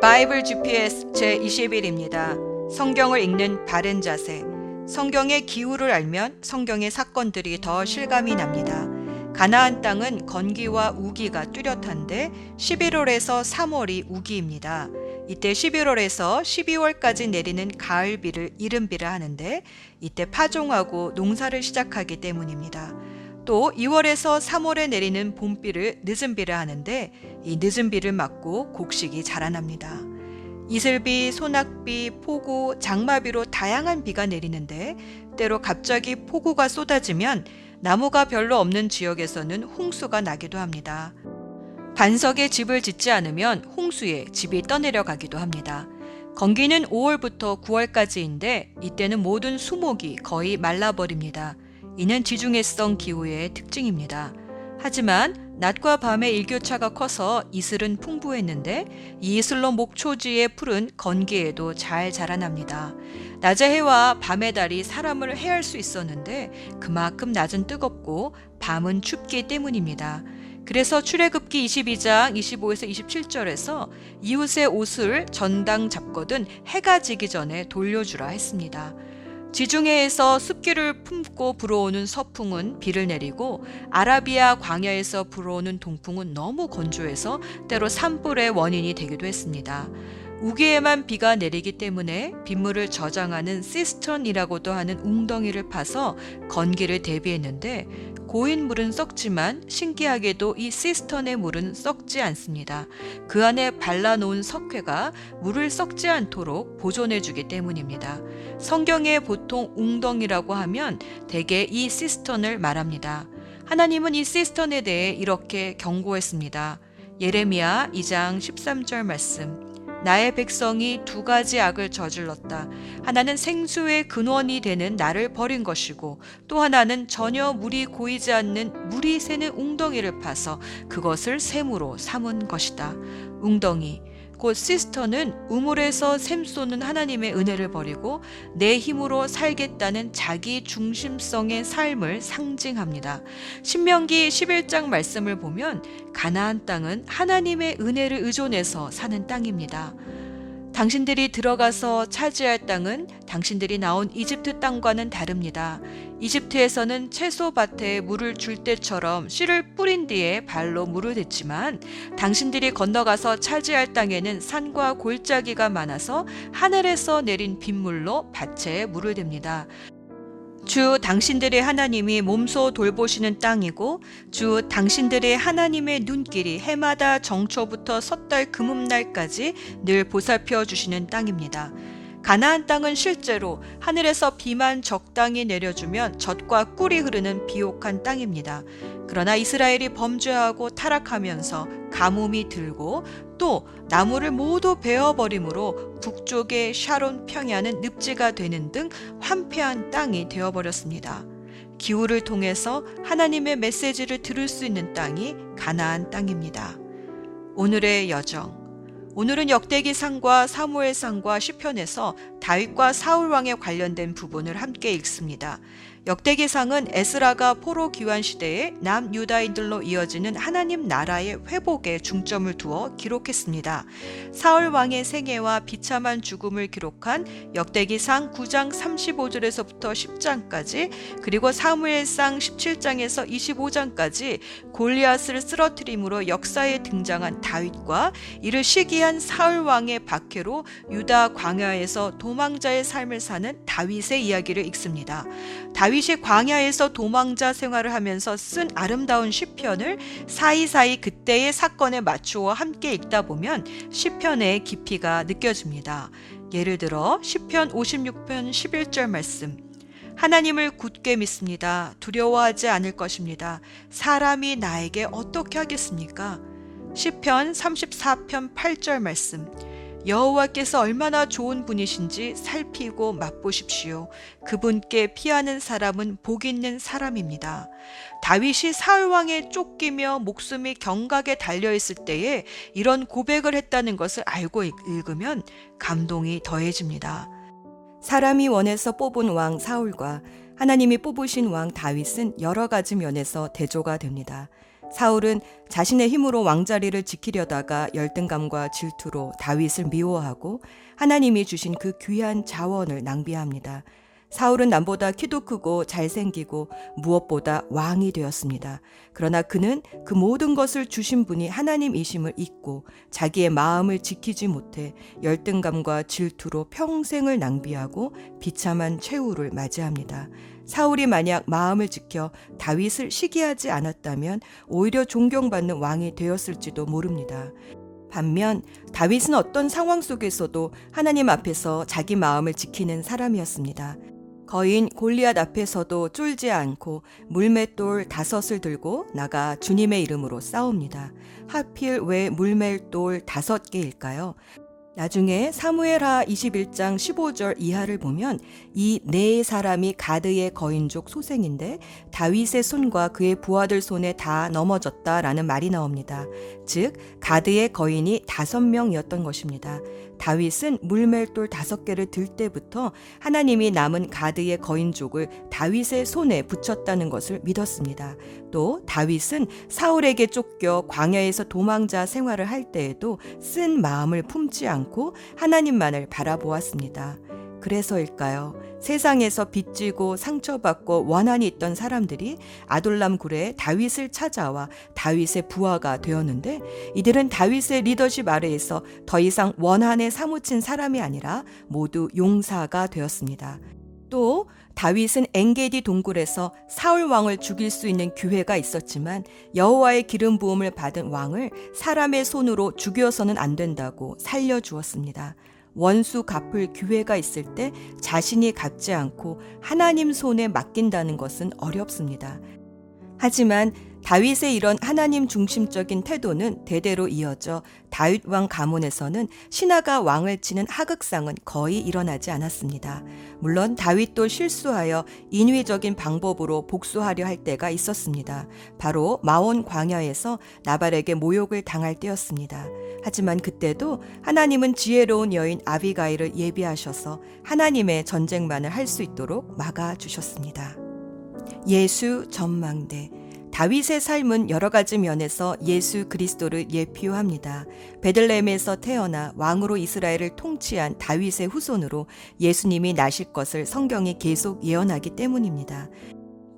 바이블 GPS 제21입니다. 성경을 읽는 바른 자세. 성경의 기후를 알면 성경의 사건들이 더 실감이 납니다. 가나안 땅은 건기와 우기가 뚜렷한데 11월에서 3월이 우기입니다. 이때 11월에서 12월까지 내리는 가을비를 이른비라 하는데 이때 파종하고 농사를 시작하기 때문입니다. 또 2월에서 3월에 내리는 봄비를 늦은비라 하는데 이 늦은 비를 맞고 곡식이 자라납니다. 이슬비, 소낙비, 폭우, 장마비로 다양한 비가 내리는데 때로 갑자기 폭우가 쏟아지면 나무가 별로 없는 지역에서는 홍수가 나기도 합니다. 반석에 집을 짓지 않으면 홍수에 집이 떠내려가기도 합니다. 건기는 5월부터 9월까지인데 이때는 모든 수목이 거의 말라버립니다. 이는 지중해성 기후의 특징입니다. 하지만 낮과 밤의 일교차가 커서 이슬은 풍부했는데 이 이슬로 목초지의 풀은 건기에도 잘 자라납니다. 낮의 해와 밤의 달이 사람을 해할 수 있었는데 그만큼 낮은 뜨겁고 밤은 춥기 때문입니다. 그래서 출애굽기 22장 25에서 27절에서 이웃의 옷을 전당 잡거든 해가 지기 전에 돌려주라 했습니다. 지중해에서 습기를 품고 불어오는 서풍은 비를 내리고 아라비아 광야에서 불어오는 동풍은 너무 건조해서 때로 산불의 원인이 되기도 했습니다. 우기에만 비가 내리기 때문에 빗물을 저장하는 cistern이라고도 하는 웅덩이를 파서 건기를 대비했는데 고인 물은 썩지만 신기하게도 이 cistern의 물은 썩지 않습니다. 그 안에 발라놓은 석회가 물을 썩지 않도록 보존해주기 때문입니다. 성경에 보통 웅덩이라고 하면 대개 이 cistern을 말합니다. 하나님은 이 cistern에 대해 이렇게 경고했습니다. 예레미야 2장 13절 말씀. 나의 백성이 두 가지 악을 저질렀다. 하나는 생수의 근원이 되는 나를 버린 것이고 또 하나는 전혀 물이 고이지 않는 물이 새는 웅덩이를 파서 그것을 샘으로 삼은 것이다. 웅덩이 곧 cistern은 우물에서 샘솟는 하나님의 은혜를 버리고 내 힘으로 살겠다는 자기 중심성의 삶을 상징합니다. 신명기 11장 말씀을 보면 가나안 땅은 하나님의 은혜를 의존해서 사는 땅입니다. 당신들이 들어가서 차지할 땅은 당신들이 나온 이집트 땅과는 다릅니다. 이집트에서는 채소밭에 물을 줄 때처럼 씨를 뿌린 뒤에 발로 물을 댔지만 당신들이 건너가서 차지할 땅에는 산과 골짜기가 많아서 하늘에서 내린 빗물로 밭에 물을 댑니다. 주 당신들의 하나님이 몸소 돌보시는 땅이고 주 당신들의 하나님의 눈길이 해마다 정초부터 섣달 금음날까지 늘 보살펴 주시는 땅입니다. 가나안 땅은 실제로 하늘에서 비만 적당히 내려주면 젖과 꿀이 흐르는 비옥한 땅입니다. 그러나 이스라엘이 범죄하고 타락하면서 가뭄이 들고 또 나무를 모두 베어버림으로 북쪽의 샤론 평야는 늪지가 되는 등 황폐한 땅이 되어버렸습니다. 기후를 통해서 하나님의 메시지를 들을 수 있는 땅이 가나안 땅입니다. 오늘의 여정 오늘은 역대기상과 사무엘상과 시편에서 다윗과 사울 왕에 관련된 부분을 함께 읽습니다. 역대기상은 에스라가 포로 귀환 시대에 남유다인들로 이어지는 하나님 나라의 회복에 중점을 두어 기록했습니다. 사울 왕의 생애와 비참한 죽음을 기록한 역대기상 9장 35절에서부터 10장까지 그리고 사무엘상 17장에서 25장까지 골리앗을 쓰러뜨림으로 역사에 등장한 다윗과 이를 시기한 사울 왕의 박해로 유다 광야에서 도망자의 삶을 사는 다윗의 이야기를 읽습니다. 다윗 다윗이 광야에서 도망자 생활을 하면서 쓴 아름다운 시편을 사이사이 그때의 사건에 맞추어 함께 읽다 보면 시편의 깊이가 느껴집니다. 예를 들어 시편 56편 11절 말씀 하나님을 굳게 믿습니다. 두려워하지 않을 것입니다. 사람이 나에게 어떻게 하겠습니까? 시편 34편 8절 말씀 여호와께서 얼마나 좋은 분이신지 살피고 맛보십시오. 그분께 피하는 사람은 복 있는 사람입니다. 다윗이 사울 왕에 쫓기며 목숨이 경각에 달려 있을 때에 이런 고백을 했다는 것을 알고 읽으면 감동이 더해집니다. 사람이 원해서 뽑은 왕 사울과 하나님이 뽑으신 왕 다윗은 여러 가지 면에서 대조가 됩니다. 사울은 자신의 힘으로 왕자리를 지키려다가 열등감과 질투로 다윗을 미워하고 하나님이 주신 그 귀한 자원을 낭비합니다. 사울은 남보다 키도 크고 잘생기고 무엇보다 왕이 되었습니다. 그러나 그는 그 모든 것을 주신 분이 하나님이심을 잊고 자기의 마음을 지키지 못해 열등감과 질투로 평생을 낭비하고 비참한 최후를 맞이합니다. 사울이 만약 마음을 지켜 다윗을 시기하지 않았다면 오히려 존경받는 왕이 되었을지도 모릅니다. 반면 다윗은 어떤 상황 속에서도 하나님 앞에서 자기 마음을 지키는 사람이었습니다. 거인 골리앗 앞에서도 쫄지 않고 물맷돌 다섯을 들고 나가 주님의 이름으로 싸웁니다. 하필 왜 물맷돌 다섯 개일까요? 나중에 사무엘하 21장 15절 이하를 보면 이 네 사람이 가드의 거인족 소생인데 다윗의 손과 그의 부하들 손에 다 넘어졌다라는 말이 나옵니다. 즉 가드의 거인이 다섯 명이었던 것입니다. 다윗은 물멜돌 다섯 개를 들 때부터 하나님이 남은 가드의 거인족을 다윗의 손에 붙였다는 것을 믿었습니다. 또 다윗은 사울에게 쫓겨 광야에서 도망자 생활을 할 때에도 쓴 마음을 품지 않고 하나님만을 바라보았습니다. 그래서일까요? 세상에서 빚지고 상처받고 원한이 있던 사람들이 아돌람 굴에 다윗을 찾아와 다윗의 부하가 되었는데 이들은 다윗의 리더십 아래에서 더 이상 원한에 사무친 사람이 아니라 모두 용사가 되었습니다. 또 다윗은 엥게디 동굴에서 사울 왕을 죽일 수 있는 기회가 있었지만 여호와의 기름 부음을 받은 왕을 사람의 손으로 죽여서는 안 된다고 살려 주었습니다. 원수 갚을 기회가 있을 때 자신이 갚지 않고 하나님 손에 맡긴다는 것은 어렵습니다. 하지만 다윗의 이런 하나님 중심적인 태도는 대대로 이어져 다윗 왕 가문에서는 신하가 왕을 치는 하극상은 거의 일어나지 않았습니다. 물론 다윗도 실수하여 인위적인 방법으로 복수하려 할 때가 있었습니다. 바로 마온 광야에서 나발에게 모욕을 당할 때였습니다. 하지만 그때도 하나님은 지혜로운 여인 아비가일을 예비하셔서 하나님의 전쟁만을 할 수 있도록 막아 주셨습니다. 예수 전망대 다윗의 삶은 여러 가지 면에서 예수 그리스도를 예표합니다. 베들레헴에서 태어나 왕으로 이스라엘을 통치한 다윗의 후손으로 예수님이 나실 것을 성경이 계속 예언하기 때문입니다.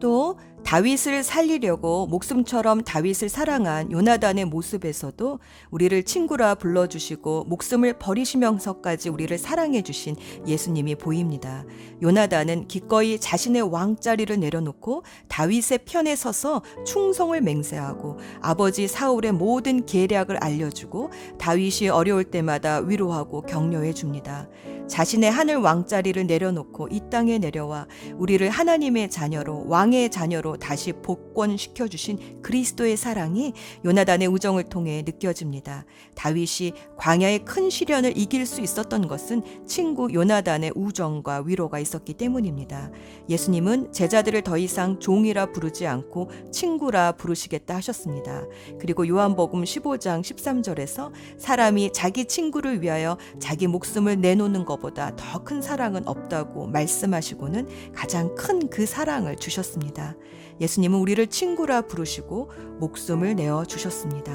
또 다윗을 살리려고 목숨처럼 다윗을 사랑한 요나단의 모습에서도 우리를 친구라 불러주시고 목숨을 버리시면서까지 우리를 사랑해 주신 예수님이 보입니다. 요나단은 기꺼이 자신의 왕자리를 내려놓고 다윗의 편에 서서 충성을 맹세하고 아버지 사울의 모든 계략을 알려주고 다윗이 어려울 때마다 위로하고 격려해 줍니다. 자신의 하늘 왕자리를 내려놓고 이 땅에 내려와 우리를 하나님의 자녀로 왕의 자녀로 다시 복권시켜 주신 그리스도의 사랑이 요나단의 우정을 통해 느껴집니다. 다윗이 광야의 큰 시련을 이길 수 있었던 것은 친구 요나단의 우정과 위로가 있었기 때문입니다. 예수님은 제자들을 더 이상 종이라 부르지 않고 친구라 부르시겠다 하셨습니다. 그리고 요한복음 15장 13절에서 사람이 자기 친구를 위하여 자기 목숨을 내놓는 것 것보다 더 큰 사랑은 없다고 말씀하시고는 가장 큰 그 사랑을 주셨습니다. 예수님은 우리를 친구라 부르시고 목숨을 내어 주셨습니다.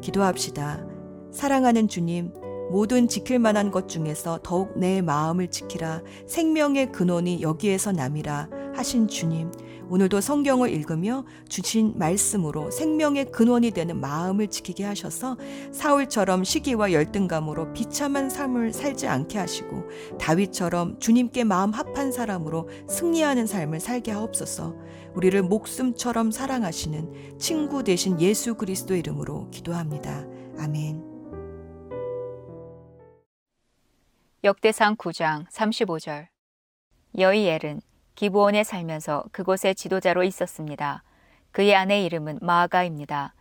기도합시다. 사랑하는 주님, 모든 지킬 만한 것 중에서 더욱 내 마음을 지키라 생명의 근원이 여기에서 남이라 하신 주님 오늘도 성경을 읽으며 주신 말씀으로 생명의 근원이 되는 마음을 지키게 하셔서 사울처럼 시기와 열등감으로 비참한 삶을 살지 않게 하시고 다윗처럼 주님께 마음 합한 사람으로 승리하는 삶을 살게 하옵소서 우리를 목숨처럼 사랑하시는 친구 되신 예수 그리스도 이름으로 기도합니다. 아멘. 역대상 9장 35절 여이엘은 기브온에 살면서 그곳의 지도자로 있었습니다. 그의 아내 이름은 마아가입니다.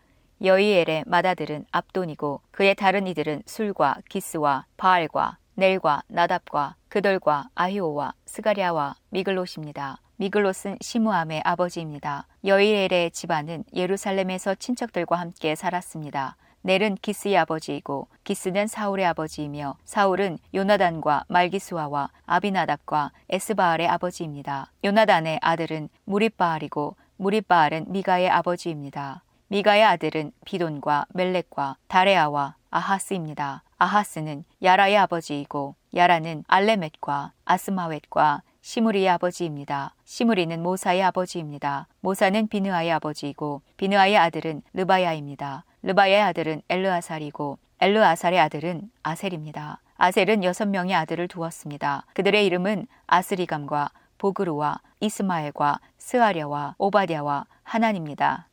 여이엘의 맏아들은 압돈이고 그의 다른 이들은 술과 기스와 바알과 넬과 나답과 그돌과 아히오와 스가랴와 미글롯입니다. 미글롯은 시무암의 아버지입니다. 여이엘의 집안은 예루살렘에서 친척들과 함께 살았습니다. 넬은 기스의 아버지이고 기스는 사울의 아버지이며 사울은 요나단과 말기스와와 아비나답과 에스바알의 아버지입니다. 요나단의 아들은 무리바알이고 무리바알은 미가의 아버지입니다. 미가의 아들은 비돈과 멜렉과 다레아와 아하스입니다. 아하스는 야라의 아버지이고 야라는 알레멧과 아스마웻과 시므리의 아버지입니다. 시므리는 모사의 아버지입니다. 모사는 비느아의 아버지이고 비느아의 아들은 르바야입니다. 르바야의 아들은 엘르아살이고 엘르아살의 아들은 아셀입니다. 아셀은 여섯 명의 아들을 두었습니다. 그들의 이름은 아스리감과 보그루와 이스마엘과 스아랴와 오바댜와 하난입니다.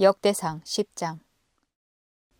역대상 10장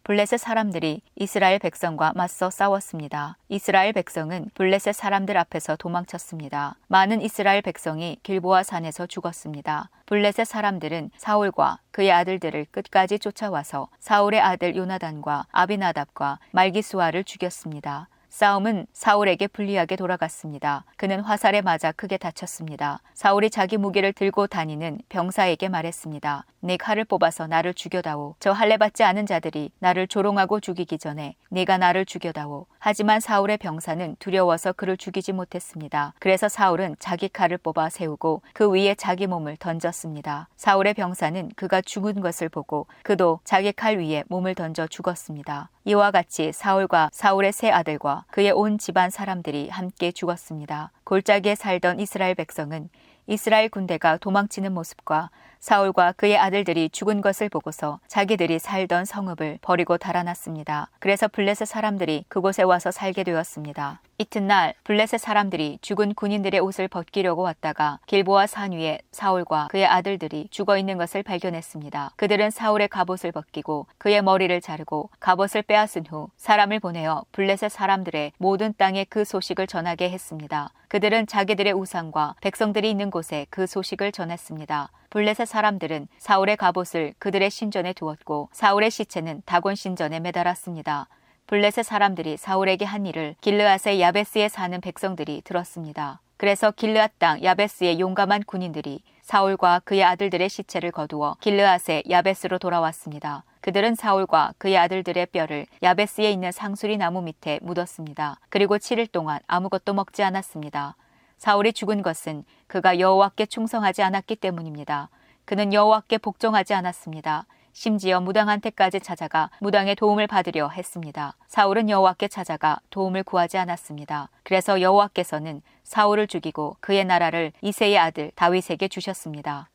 블레셋 사람들이 이스라엘 백성과 맞서 싸웠습니다. 이스라엘 백성은 블레셋 사람들 앞에서 도망쳤습니다. 많은 이스라엘 백성이 길보아 산에서 죽었습니다. 블레셋 사람들은 사울과 그의 아들들을 끝까지 쫓아와서 사울의 아들 요나단과 아비나답과 말기수아를 죽였습니다. 싸움은 사울에게 불리하게 돌아갔습니다. 그는 화살에 맞아 크게 다쳤습니다. 사울이 자기 무기를 들고 다니는 병사에게 말했습니다. 네 칼을 뽑아서 나를 죽여다오. 저 할례 받지 않은 자들이 나를 조롱하고 죽이기 전에 네가 나를 죽여다오. 하지만 사울의 병사는 두려워서 그를 죽이지 못했습니다. 그래서 사울은 자기 칼을 뽑아 세우고 그 위에 자기 몸을 던졌습니다. 사울의 병사는 그가 죽은 것을 보고 그도 자기 칼 위에 몸을 던져 죽었습니다. 이와 같이 사울과 사울의 세 아들과 그의 온 집안 사람들이 함께 죽었습니다. 골짜기에 살던 이스라엘 백성은 이스라엘 군대가 도망치는 모습과 사울과 그의 아들들이 죽은 것을 보고서 자기들이 살던 성읍을 버리고 달아났습니다. 그래서 블레셋 사람들이 그곳에 와서 살게 되었습니다. 이튿날 블레셋 사람들이 죽은 군인들의 옷을 벗기려고 왔다가 길보아 산 위에 사울과 그의 아들들이 죽어 있는 것을 발견했습니다. 그들은 사울의 갑옷을 벗기고 그의 머리를 자르고 갑옷을 빼앗은 후 사람을 보내어 블레셋 사람들의 모든 땅에 그 소식을 전하게 했습니다. 그들은 자기들의 우상과 백성들이 있는 곳에 그 소식을 전했습니다. 블레셋 사람들은 사울의 갑옷을 그들의 신전에 두었고 사울의 시체는 다곤 신전에 매달았습니다. 블레셋 사람들이 사울에게 한 일을 길르앗의 야베스에 사는 백성들이 들었습니다. 그래서 길르앗 땅 야베스의 용감한 군인들이 사울과 그의 아들들의 시체를 거두어 길르앗의 야베스로 돌아왔습니다. 그들은 사울과 그의 아들들의 뼈를 야베스에 있는 상수리 나무 밑에 묻었습니다. 그리고 7일 동안 아무것도 먹지 않았습니다. 사울이 죽은 것은 그가 여호와께 충성하지 않았기 때문입니다. 그는 여호와께 복종하지 않았습니다. 심지어 무당한테까지 찾아가 무당의 도움을 받으려 했습니다. 사울은 여호와께 찾아가 도움을 구하지 않았습니다. 그래서 여호와께서는 사울을 죽이고 그의 나라를 이세의 아들 다윗에게 주셨습니다.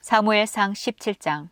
사무엘상 17장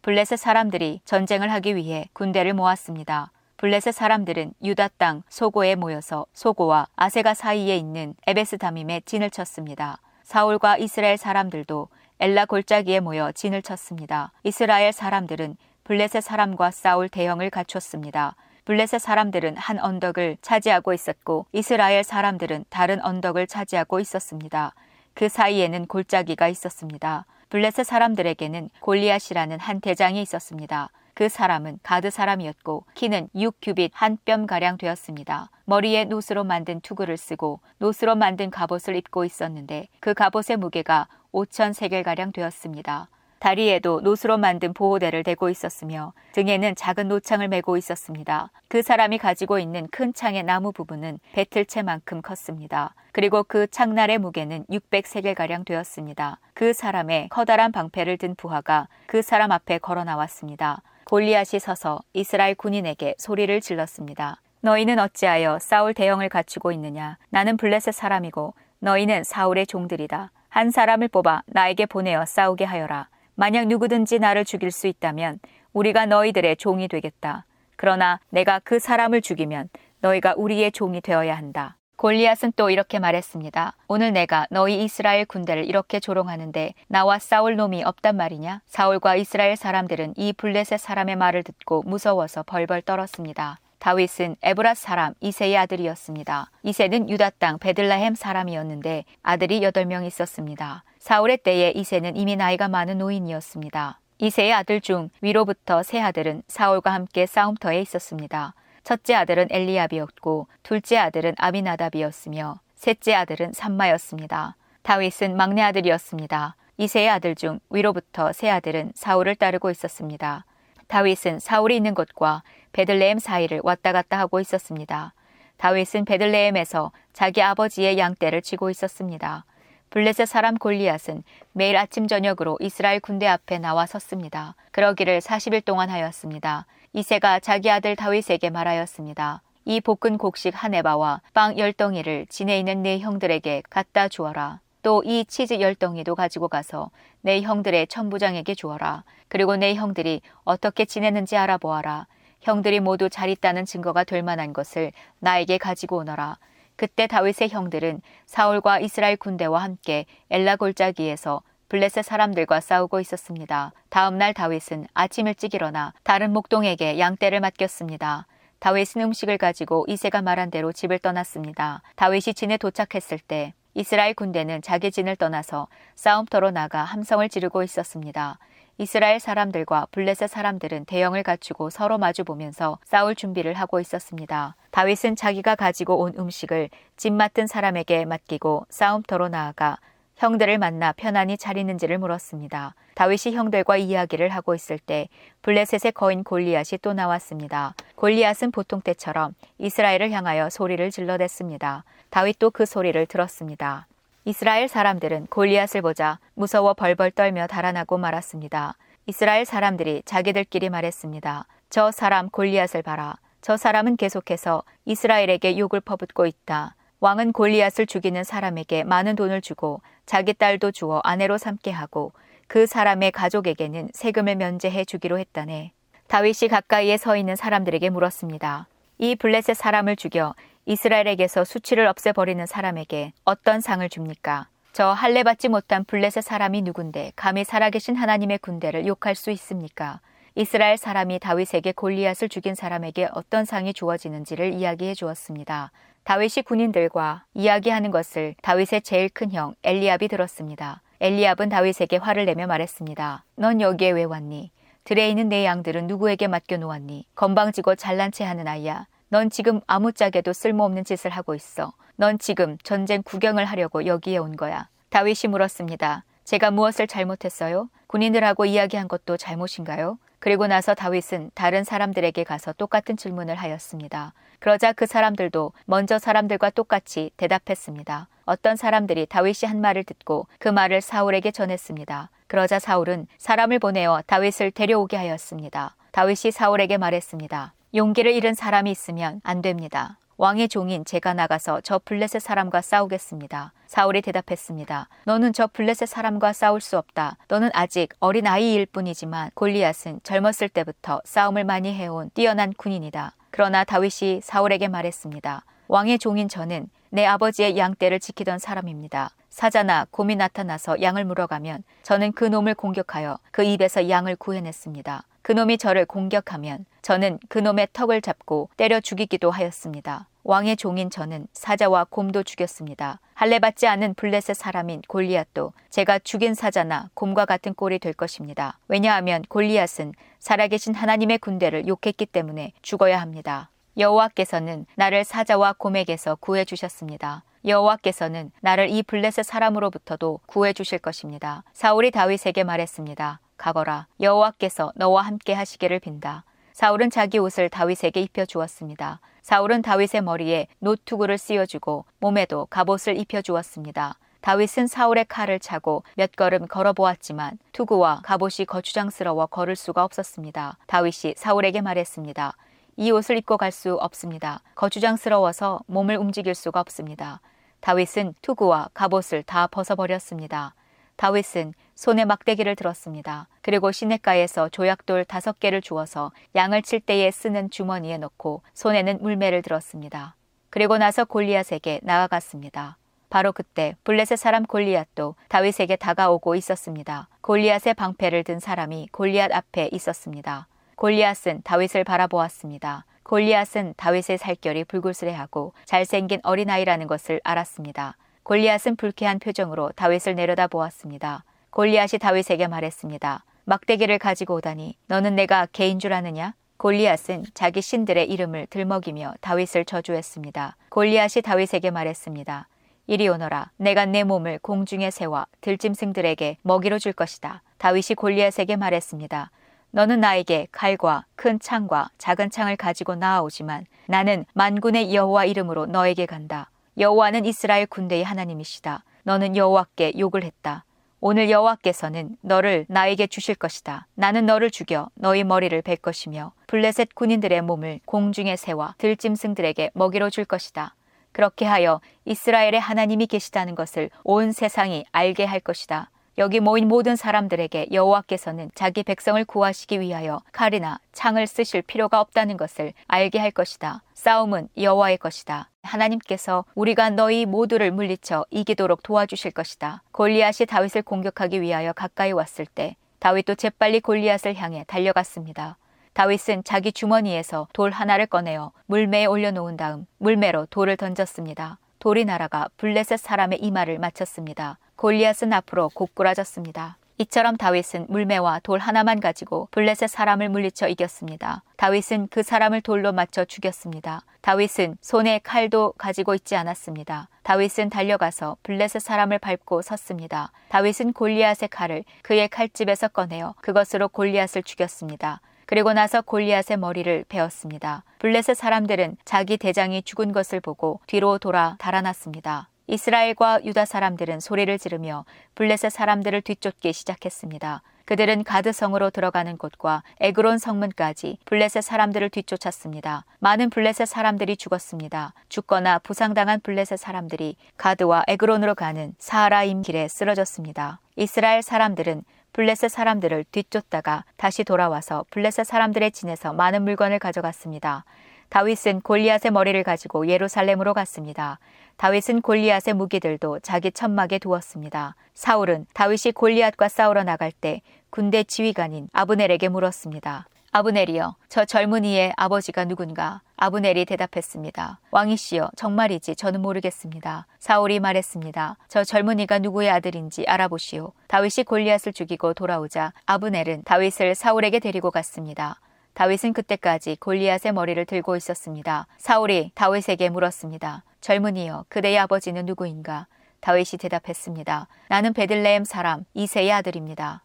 블레셋 사람들이 전쟁을 하기 위해 군대를 모았습니다. 블레셋 사람들은 유다 땅 소고에 모여서 소고와 아세가 사이에 있는 에베스다밈에 진을 쳤습니다. 사울과 이스라엘 사람들도 엘라 골짜기에 모여 진을 쳤습니다. 이스라엘 사람들은 블레셋 사람과 싸울 대형을 갖췄습니다. 블레셋 사람들은 한 언덕을 차지하고 있었고 이스라엘 사람들은 다른 언덕을 차지하고 있었습니다. 그 사이에는 골짜기가 있었습니다. 블레셋 사람들에게는 골리앗이라는 한 대장이 있었습니다. 그 사람은 가드 사람이었고 키는 6규빗 한 뼘 가량 되었습니다. 머리에 노스로 만든 투구를 쓰고 노스로 만든 갑옷을 입고 있었는데 그 갑옷의 무게가 5천 세겔 가량 되었습니다. 다리에도 노스로 만든 보호대를 대고 있었으며 등에는 작은 노창을 메고 있었습니다. 그 사람이 가지고 있는 큰 창의 나무 부분은 배틀채만큼 컸습니다. 그리고 그 창날의 무게는 600세겔가량 되었습니다. 그 사람의 커다란 방패를 든 부하가 그 사람 앞에 걸어 나왔습니다. 골리앗이 서서 이스라엘 군인에게 소리를 질렀습니다. 너희는 어찌하여 사울 대형을 갖추고 있느냐? 나는 블레셋 사람이고 너희는 사울의 종들이다. 한 사람을 뽑아 나에게 보내어 싸우게 하여라. 만약 누구든지 나를 죽일 수 있다면 우리가 너희들의 종이 되겠다. 그러나 내가 그 사람을 죽이면 너희가 우리의 종이 되어야 한다. 골리앗은 또 이렇게 말했습니다. 오늘 내가 너희 이스라엘 군대를 이렇게 조롱하는데 나와 싸울 놈이 없단 말이냐? 사울과 이스라엘 사람들은 이 블레셋 사람의 말을 듣고 무서워서 벌벌 떨었습니다. 다윗은 에브라 사람 이세의 아들이었습니다. 이세는 유다 땅 베들라헴 사람이었는데 아들이 여덟 명 있었습니다. 사울의 때에 이세는 이미 나이가 많은 노인이었습니다. 이세의 아들 중 위로부터 세 아들은 사울과 함께 싸움터에 있었습니다. 첫째 아들은 엘리압이었고 둘째 아들은 아비나답이었으며 셋째 아들은 삼마였습니다. 다윗은 막내 아들이었습니다. 이세의 아들 중 위로부터 세 아들은 사울을 따르고 있었습니다. 다윗은 사울이 있는 곳과 베들레헴 사이를 왔다 갔다 하고 있었습니다. 다윗은 베들레헴에서 자기 아버지의 양떼를 치고 있었습니다. 블레셋 사람 골리앗은 매일 아침 저녁으로 이스라엘 군대 앞에 나와 섰습니다. 그러기를 40일 동안 하였습니다. 이세가 자기 아들 다윗에게 말하였습니다. 이 볶은 곡식 한 에바와 빵 열덩이를 진에 있는 네 형들에게 갖다 주어라. 또 이 치즈 열덩이도 가지고 가서 내 형들의 천부장에게 주어라. 그리고 내 형들이 어떻게 지내는지 알아보아라. 형들이 모두 잘 있다는 증거가 될 만한 것을 나에게 가지고 오너라. 그때 다윗의 형들은 사울과 이스라엘 군대와 함께 엘라 골짜기에서 블레셋 사람들과 싸우고 있었습니다. 다음 날 다윗은 아침 일찍 일어나 다른 목동에게 양떼를 맡겼습니다. 다윗은 음식을 가지고 이세가 말한 대로 집을 떠났습니다. 다윗이 진에 도착했을 때 이스라엘 군대는 자기 진을 떠나서 싸움터로 나가 함성을 지르고 있었습니다. 이스라엘 사람들과 블레셋 사람들은 대형을 갖추고 서로 마주 보면서 싸울 준비를 하고 있었습니다. 다윗은 자기가 가지고 온 음식을 집 맡은 사람에게 맡기고 싸움터로 나아가 형들을 만나 편안히 잘 있는지를 물었습니다. 다윗이 형들과 이야기를 하고 있을 때 블레셋의 거인 골리앗이 또 나왔습니다. 골리앗은 보통 때처럼 이스라엘을 향하여 소리를 질러댔습니다. 다윗도 그 소리를 들었습니다. 이스라엘 사람들은 골리앗을 보자 무서워 벌벌 떨며 달아나고 말았습니다. 이스라엘 사람들이 자기들끼리 말했습니다. 저 사람 골리앗을 봐라. 저 사람은 계속해서 이스라엘에게 욕을 퍼붓고 있다. 왕은 골리앗을 죽이는 사람에게 많은 돈을 주고 자기 딸도 주어 아내로 삼게 하고 그 사람의 가족에게는 세금을 면제해 주기로 했다네. 다윗이 가까이에 서 있는 사람들에게 물었습니다. 이 블레셋 사람을 죽여 이스라엘에게서 수치를 없애버리는 사람에게 어떤 상을 줍니까? 저 할례 받지 못한 블레셋 사람이 누군데 감히 살아계신 하나님의 군대를 욕할 수 있습니까? 이스라엘 사람이 다윗에게 골리앗을 죽인 사람에게 어떤 상이 주어지는지를 이야기해 주었습니다. 다윗이 군인들과 이야기하는 것을 다윗의 제일 큰 형 엘리압이 들었습니다. 엘리압은 다윗에게 화를 내며 말했습니다. 넌 여기에 왜 왔니? 들에 있는 내 양들은 누구에게 맡겨 놓았니? 건방지고 잘난 체 하는 아이야. 넌 지금 아무짝에도 쓸모없는 짓을 하고 있어. 넌 지금 전쟁 구경을 하려고 여기에 온 거야. 다윗이 물었습니다. 제가 무엇을 잘못했어요? 군인들하고 이야기한 것도 잘못인가요? 그리고 나서 다윗은 다른 사람들에게 가서 똑같은 질문을 하였습니다. 그러자 그 사람들도 먼저 사람들과 똑같이 대답했습니다. 어떤 사람들이 다윗이 한 말을 듣고 그 말을 사울에게 전했습니다. 그러자 사울은 사람을 보내어 다윗을 데려오게 하였습니다. 다윗이 사울에게 말했습니다. 용기를 잃은 사람이 있으면 안 됩니다. 왕의 종인 제가 나가서 저 블레셋 사람과 싸우겠습니다. 사울이 대답했습니다. 너는 저 블레셋 사람과 싸울 수 없다. 너는 아직 어린 아이일 뿐이지만 골리앗은 젊었을 때부터 싸움을 많이 해온 뛰어난 군인이다. 그러나 다윗이 사울에게 말했습니다. 왕의 종인 저는 내 아버지의 양떼를 지키던 사람입니다. 사자나 곰이 나타나서 양을 물어가면 저는 그 놈을 공격하여 그 입에서 양을 구해냈습니다. 그 놈이 저를 공격하면 저는 그 놈의 턱을 잡고 때려 죽이기도 하였습니다. 왕의 종인 저는 사자와 곰도 죽였습니다. 할례 받지 않은 블레셋 사람인 골리앗도 제가 죽인 사자나 곰과 같은 꼴이 될 것입니다. 왜냐하면 골리앗은 살아계신 하나님의 군대를 욕했기 때문에 죽어야 합니다. 여호와께서는 나를 사자와 곰에게서 구해 주셨습니다. 여호와께서는 나를 이 블레셋 사람으로부터도 구해 주실 것입니다. 사울이 다윗에게 말했습니다. 가거라. 여호와께서 너와 함께 하시기를 빈다. 사울은 자기 옷을 다윗에게 입혀 주었습니다. 사울은 다윗의 머리에 노투구를 씌워주고 몸에도 갑옷을 입혀 주었습니다. 다윗은 사울의 칼을 차고 몇 걸음 걸어보았지만 투구와 갑옷이 거추장스러워 걸을 수가 없었습니다. 다윗이 사울에게 말했습니다. 이 옷을 입고 갈 수 없습니다. 거추장스러워서 몸을 움직일 수가 없습니다. 다윗은 투구와 갑옷을 다 벗어버렸습니다. 다윗은 손에 막대기를 들었습니다. 그리고 시냇가에서 조약돌 다섯 개를 주어서 양을 칠 때에 쓰는 주머니에 넣고 손에는 물매를 들었습니다. 그리고 나서 골리앗에게 나아갔습니다. 바로 그때 블레셋 사람 골리앗도 다윗에게 다가오고 있었습니다. 골리앗의 방패를 든 사람이 골리앗 앞에 있었습니다. 골리앗은 다윗을 바라보았습니다. 골리앗은 다윗의 살결이 불굴스레하고 잘생긴 어린아이라는 것을 알았습니다. 골리앗은 불쾌한 표정으로 다윗을 내려다보았습니다. 골리앗이 다윗에게 말했습니다. 막대기를 가지고 오다니 너는 내가 개인 줄 아느냐? 골리앗은 자기 신들의 이름을 들먹이며 다윗을 저주했습니다. 골리앗이 다윗에게 말했습니다. 이리 오너라. 내가 내 몸을 공중의 새와 들짐승들에게 먹이로 줄 것이다. 다윗이 골리앗에게 말했습니다. 너는 나에게 칼과 큰 창과 작은 창을 가지고 나아오지만 나는 만군의 여호와 이름으로 너에게 간다. 여호와는 이스라엘 군대의 하나님이시다. 너는 여호와께 욕을 했다. 오늘 여호와께서는 너를 나에게 주실 것이다. 나는 너를 죽여 너희 머리를 벨 것이며 블레셋 군인들의 몸을 공중의 새와 들짐승들에게 먹이로 줄 것이다. 그렇게 하여 이스라엘의 하나님이 계시다는 것을 온 세상이 알게 할 것이다. 여기 모인 모든 사람들에게 여호와께서는 자기 백성을 구하시기 위하여 칼이나 창을 쓰실 필요가 없다는 것을 알게 할 것이다. 싸움은 여호와의 것이다. 하나님께서 우리가 너희 모두를 물리쳐 이기도록 도와주실 것이다. 골리앗이 다윗을 공격하기 위하여 가까이 왔을 때 다윗도 재빨리 골리앗을 향해 달려갔습니다. 다윗은 자기 주머니에서 돌 하나를 꺼내어 물매에 올려놓은 다음 물매로 돌을 던졌습니다. 돌이 날아가 블레셋 사람의 이마를 맞췄습니다. 골리앗은 앞으로 고꾸라졌습니다. 이처럼 다윗은 물매와 돌 하나만 가지고 블레셋 사람을 물리쳐 이겼습니다. 다윗은 그 사람을 돌로 맞춰 죽였습니다. 다윗은 손에 칼도 가지고 있지 않았습니다. 다윗은 달려가서 블레셋 사람을 밟고 섰습니다. 다윗은 골리앗의 칼을 그의 칼집에서 꺼내어 그것으로 골리앗을 죽였습니다. 그리고 나서 골리앗의 머리를 베었습니다. 블레셋 사람들은 자기 대장이 죽은 것을 보고 뒤로 돌아 달아났습니다. 이스라엘과 유다 사람들은 소리를 지르며 블레셋 사람들을 뒤쫓기 시작했습니다. 그들은 가드 성으로 들어가는 곳과 에그론 성문까지 블레셋 사람들을 뒤쫓았습니다. 많은 블레셋 사람들이 죽었습니다. 죽거나 부상당한 블레셋 사람들이 가드와 에그론으로 가는 사하라임 길에 쓰러졌습니다. 이스라엘 사람들은 블레셋 사람들을 뒤쫓다가 다시 돌아와서 블레셋 사람들의 진에서 많은 물건을 가져갔습니다. 다윗은 골리앗의 머리를 가지고 예루살렘으로 갔습니다. 다윗은 골리앗의 무기들도 자기 천막에 두었습니다. 사울은 다윗이 골리앗과 싸우러 나갈 때 군대 지휘관인 아브넬에게 물었습니다. 아브넬이여, 저 젊은이의 아버지가 누군가? 아브넬이 대답했습니다. 왕이시여, 정말이지 저는 모르겠습니다. 사울이 말했습니다. 저 젊은이가 누구의 아들인지 알아보시오. 다윗이 골리앗을 죽이고 돌아오자 아브넬은 다윗을 사울에게 데리고 갔습니다. 다윗은 그때까지 골리앗의 머리를 들고 있었습니다. 사울이 다윗에게 물었습니다. 젊은이여, 그대의 아버지는 누구인가? 다윗이 대답했습니다. 나는 베들레헴 사람 이세의 아들입니다.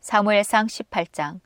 사무엘상 18장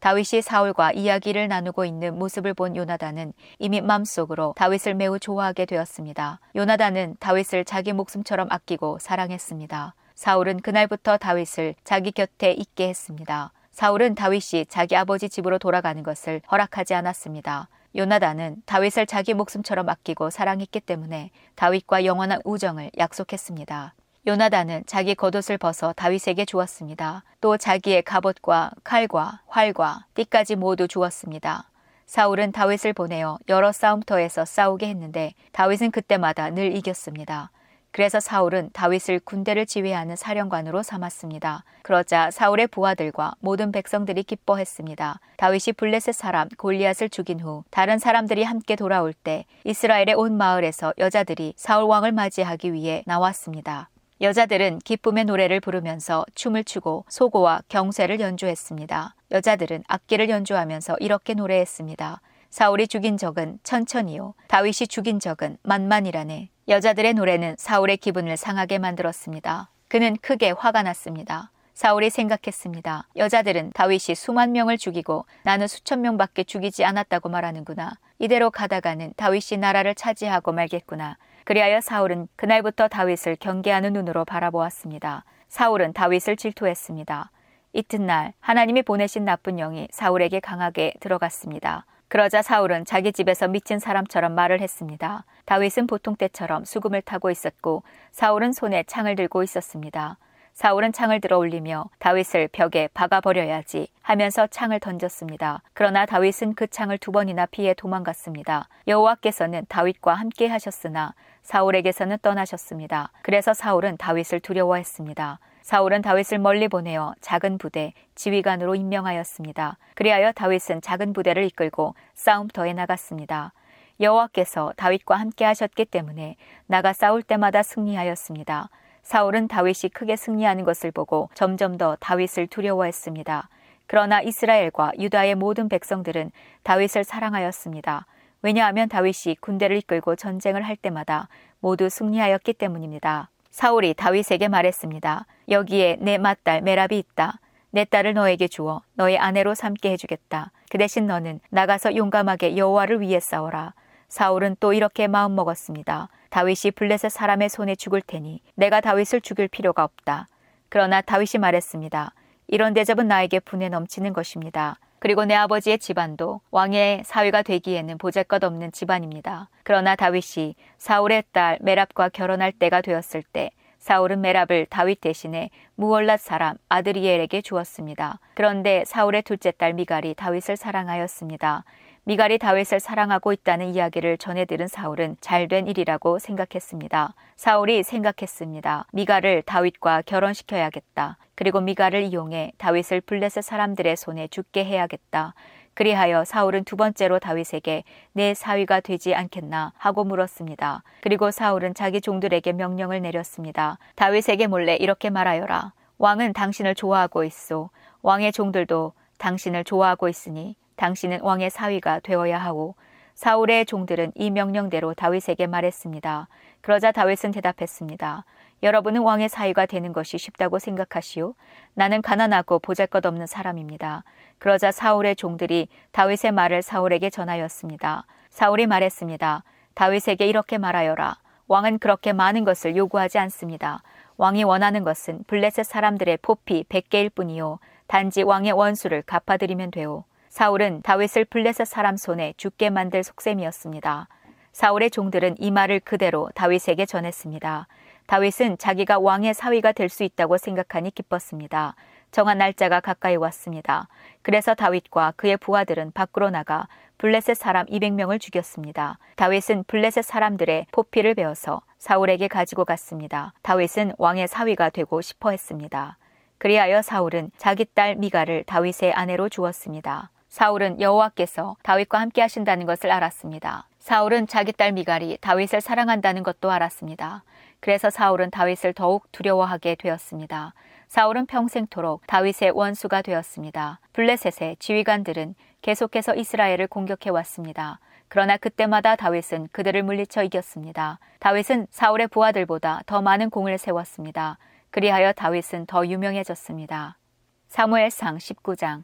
다윗이 사울과 이야기를 나누고 있는 모습을 본 요나단은 이미 마음속으로 다윗을 매우 좋아하게 되었습니다. 요나단은 다윗을 자기 목숨처럼 아끼고 사랑했습니다. 사울은 그날부터 다윗을 자기 곁에 있게 했습니다. 사울은 다윗이 자기 아버지 집으로 돌아가는 것을 허락하지 않았습니다. 요나단은 다윗을 자기 목숨처럼 아끼고 사랑했기 때문에 다윗과 영원한 우정을 약속했습니다. 요나단은 자기 겉옷을 벗어 다윗에게 주었습니다. 또 자기의 갑옷과 칼과 활과 띠까지 모두 주었습니다. 사울은 다윗을 보내어 여러 싸움터에서 싸우게 했는데 다윗은 그때마다 늘 이겼습니다. 그래서 사울은 다윗을 군대를 지휘하는 사령관으로 삼았습니다. 그러자 사울의 부하들과 모든 백성들이 기뻐했습니다. 다윗이 블레셋 사람 골리앗을 죽인 후 다른 사람들이 함께 돌아올 때 이스라엘의 온 마을에서 여자들이 사울 왕을 맞이하기 위해 나왔습니다. 여자들은 기쁨의 노래를 부르면서 춤을 추고 소고와 경쇠를 연주했습니다. 여자들은 악기를 연주하면서 이렇게 노래했습니다. 사울이 죽인 적은 천천히요. 다윗이 죽인 적은 만만이라네. 여자들의 노래는 사울의 기분을 상하게 만들었습니다. 그는 크게 화가 났습니다. 사울이 생각했습니다. 여자들은 다윗이 수만 명을 죽이고 나는 수천 명밖에 죽이지 않았다고 말하는구나. 이대로 가다가는 다윗이 나라를 차지하고 말겠구나. 그리하여 사울은 그날부터 다윗을 경계하는 눈으로 바라보았습니다. 사울은 다윗을 질투했습니다. 이튿날 하나님이 보내신 나쁜 영이 사울에게 강하게 들어갔습니다. 그러자 사울은 자기 집에서 미친 사람처럼 말을 했습니다. 다윗은 보통 때처럼 수금을 타고 있었고 사울은 손에 창을 들고 있었습니다. 사울은 창을 들어 올리며 다윗을 벽에 박아버려야지 하면서 창을 던졌습니다. 그러나 다윗은 그 창을 두 번이나 피해 도망갔습니다. 여호와께서는 다윗과 함께 하셨으나 사울에게서는 떠나셨습니다. 그래서 사울은 다윗을 두려워했습니다. 사울은 다윗을 멀리 보내어 작은 부대 지휘관으로 임명하였습니다. 그리하여 다윗은 작은 부대를 이끌고 싸움터에 나갔습니다. 여호와께서 다윗과 함께 하셨기 때문에 나가 싸울 때마다 승리하였습니다. 사울은 다윗이 크게 승리하는 것을 보고 점점 더 다윗을 두려워했습니다. 그러나 이스라엘과 유다의 모든 백성들은 다윗을 사랑하였습니다. 왜냐하면 다윗이 군대를 이끌고 전쟁을 할 때마다 모두 승리하였기 때문입니다. 사울이 다윗에게 말했습니다. 여기에 내 맏딸 메랍이 있다. 내 딸을 너에게 주어 너의 아내로 삼게 해주겠다. 그 대신 너는 나가서 용감하게 여호와를 위해 싸워라. 사울은 또 이렇게 마음 먹었습니다. 다윗이 블레셋 사람의 손에 죽을 테니 내가 다윗을 죽일 필요가 없다. 그러나 다윗이 말했습니다. 이런 대접은 나에게 분에 넘치는 것입니다. 그리고 내 아버지의 집안도 왕의 사위가 되기에는 보잘것없는 집안입니다. 그러나 다윗이 사울의 딸 메랍과 결혼할 때가 되었을 때 사울은 메랍을 다윗 대신에 무월랏 사람 아드리엘에게 주었습니다. 그런데 사울의 둘째 딸 미갈이 다윗을 사랑하였습니다. 미갈이 다윗을 사랑하고 있다는 이야기를 전해 들은 사울은 잘된 일이라고 생각했습니다. 사울이 생각했습니다. 미갈을 다윗과 결혼시켜야겠다. 그리고 미갈을 이용해 다윗을 블레셋 사람들의 손에 죽게 해야겠다. 그리하여 사울은 두 번째로 다윗에게 내 사위가 되지 않겠나 하고 물었습니다. 그리고 사울은 자기 종들에게 명령을 내렸습니다. 다윗에게 몰래 이렇게 말하여라. 왕은 당신을 좋아하고 있소. 왕의 종들도 당신을 좋아하고 있으니 당신은 왕의 사위가 되어야 하고 사울의 종들은 이 명령대로 다윗에게 말했습니다. 그러자 다윗은 대답했습니다. 여러분은 왕의 사위가 되는 것이 쉽다고 생각하시오? 나는 가난하고 보잘것없는 사람입니다. 그러자 사울의 종들이 다윗의 말을 사울에게 전하였습니다. 사울이 말했습니다. 다윗에게 이렇게 말하여라. 왕은 그렇게 많은 것을 요구하지 않습니다. 왕이 원하는 것은 블레셋 사람들의 포피 100개일 뿐이요. 단지 왕의 원수를 갚아드리면 되오. 사울은 다윗을 블레셋 사람 손에 죽게 만들 속셈이었습니다. 사울의 종들은 이 말을 그대로 다윗에게 전했습니다. 다윗은 자기가 왕의 사위가 될 수 있다고 생각하니 기뻤습니다. 정한 날짜가 가까이 왔습니다. 그래서 다윗과 그의 부하들은 밖으로 나가 블레셋 사람 200명을 죽였습니다. 다윗은 블레셋 사람들의 포피를 베어서 사울에게 가지고 갔습니다. 다윗은 왕의 사위가 되고 싶어 했습니다. 그리하여 사울은 자기 딸 미가를 다윗의 아내로 주었습니다. 사울은 여호와께서 다윗과 함께 하신다는 것을 알았습니다. 사울은 자기 딸 미갈이 다윗을 사랑한다는 것도 알았습니다. 그래서 사울은 다윗을 더욱 두려워하게 되었습니다. 사울은 평생토록 다윗의 원수가 되었습니다. 블레셋의 지휘관들은 계속해서 이스라엘을 공격해 왔습니다. 그러나 그때마다 다윗은 그들을 물리쳐 이겼습니다. 다윗은 사울의 부하들보다 더 많은 공을 세웠습니다. 그리하여 다윗은 더 유명해졌습니다. 사무엘상 19장